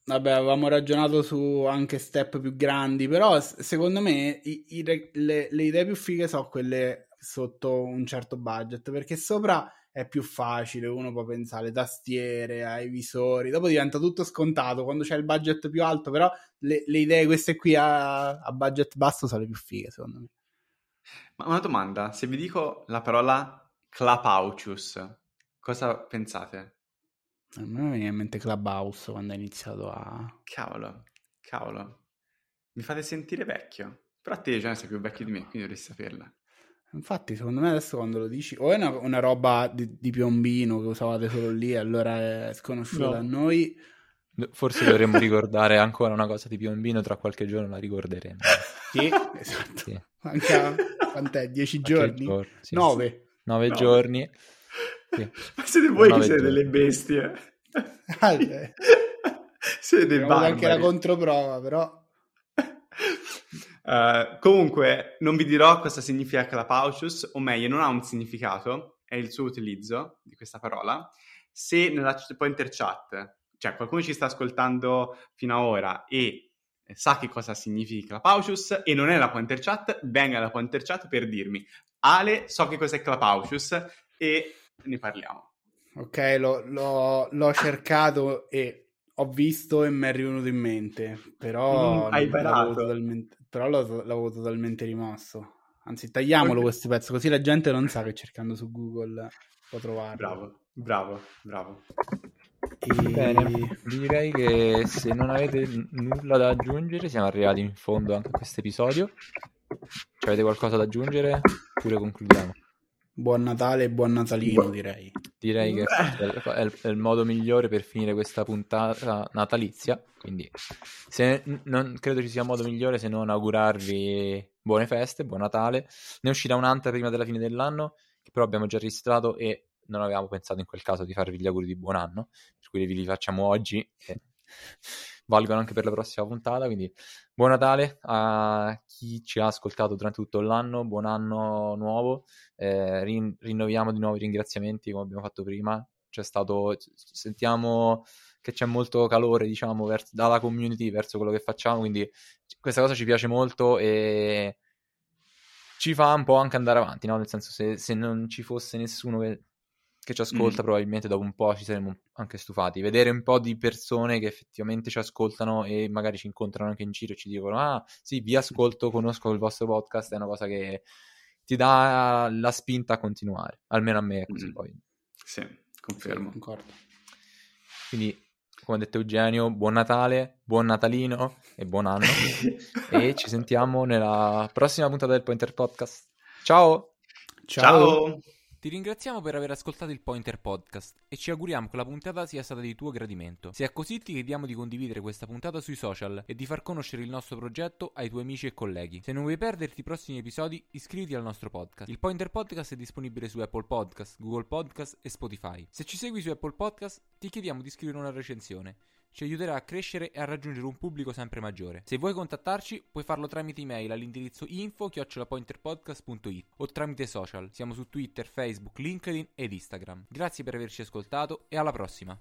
Speaker 2: vabbè, avevamo ragionato su anche step più grandi, però secondo me i, i, le, le, idee più fighe sono quelle sotto un certo budget, perché sopra è più facile, uno può pensare alle tastiere, ai visori, dopo diventa tutto scontato quando c'è il budget più alto, però le, le idee queste qui a, a, budget basso sono le più fighe secondo me.
Speaker 3: Ma una domanda, se vi dico la parola Clapaucius, cosa pensate?
Speaker 2: A me viene in mente Clubhouse quando ha iniziato a...
Speaker 3: Cavolo, cavolo, mi fate sentire vecchio, però te già sei più vecchio di me, quindi dovresti saperla.
Speaker 2: Infatti, secondo me adesso quando lo dici, o è una, una roba di, di, piombino che usavate solo lì, allora è sconosciuta no. a noi.
Speaker 1: Forse dovremmo ricordare ancora una cosa di piombino, tra qualche giorno la ricorderemo.
Speaker 2: Sì, esatto. Sì. Manca, quant'è? Dieci giorni? giorni sì, Nove.
Speaker 1: Sì. Nove no. giorni.
Speaker 3: Sì. Ma siete voi che siete giorni. delle bestie. Ah, siete dei barbari.
Speaker 2: anche la controprova, però...
Speaker 3: Uh, comunque, non vi dirò cosa significa Clapaucius, o meglio, non ha un significato, è il suo utilizzo di questa parola. Se nella Pointer Chat, cioè qualcuno ci sta ascoltando fino ad ora e sa che cosa significa Clapaucius e non è la Pointer Chat, venga alla Pointer Chat per dirmi Ale, so che cos'è Clapaucius e ne parliamo.
Speaker 2: Ok, l'ho, l'ho, l'ho cercato e ho visto e mi è rivenuto in mente, però,
Speaker 3: Mm, hai barato.
Speaker 2: totalmente, però l'avevo, l'avevo totalmente rimosso. Anzi, tagliamolo
Speaker 3: Ok.
Speaker 2: questo pezzo, così la gente non sa che cercando su Google può trovarlo.
Speaker 3: Bravo, bravo, bravo.
Speaker 2: E-
Speaker 1: Bene, direi che se non avete n- nulla da aggiungere, siamo arrivati in fondo anche a questo episodio. Avete qualcosa da aggiungere? Oppure concludiamo?
Speaker 2: Buon Natale e buon Natalino, direi.
Speaker 1: Direi che
Speaker 3: Beh.
Speaker 1: è il, è il modo migliore per finire questa puntata natalizia. Quindi, se, non credo ci sia modo migliore se non augurarvi buone feste, buon Natale. Ne uscirà un'altra prima della fine dell'anno, che però abbiamo già registrato e non avevamo pensato in quel caso di farvi gli auguri di buon anno, per cui vi li facciamo oggi e valgono anche per la prossima puntata. Quindi, buon Natale a chi ci ha ascoltato durante tutto l'anno, buon anno nuovo. Eh, rin- rinnoviamo di nuovo i ringraziamenti come abbiamo fatto prima. C'è stato, sentiamo che c'è molto calore, diciamo, vers- dalla community verso quello che facciamo, quindi questa cosa ci piace molto e ci fa un po' anche andare avanti, no? Nel senso, se, se non ci fosse nessuno che, che ci ascolta,
Speaker 3: Mm.
Speaker 1: probabilmente dopo un po' ci saremmo anche stufati. Vedere un po' di persone che effettivamente ci ascoltano e magari ci incontrano anche in giro e ci dicono: Ah, sì, vi ascolto, conosco il vostro podcast, è una cosa che ti dà la spinta a continuare. Almeno a me è così
Speaker 3: Mm.
Speaker 1: poi.
Speaker 3: Sì, confermo.
Speaker 2: Concordo.
Speaker 1: Quindi, come ha detto Eugenio, buon Natale, buon Natalino e buon anno. e ci sentiamo nella prossima puntata del Pointer Podcast. Ciao!
Speaker 2: Ciao.
Speaker 3: Ciao.
Speaker 4: Ti ringraziamo per aver ascoltato il Pointer Podcast e ci auguriamo che la puntata sia stata di tuo gradimento. Se è così ti chiediamo di condividere questa puntata sui social e di far conoscere il nostro progetto ai tuoi amici e colleghi. Se non vuoi perderti i prossimi episodi, iscriviti al nostro podcast. Il Pointer Podcast è disponibile su Apple Podcast, Google Podcast e Spotify. Se ci segui su Apple Podcast, ti chiediamo di scrivere una recensione. Ci aiuterà a crescere e a raggiungere un pubblico sempre maggiore. Se vuoi contattarci, puoi farlo tramite email all'indirizzo info-pointerpodcast.it o tramite social. Siamo su Twitter, Facebook, LinkedIn ed Instagram. Grazie per averci ascoltato e alla prossima.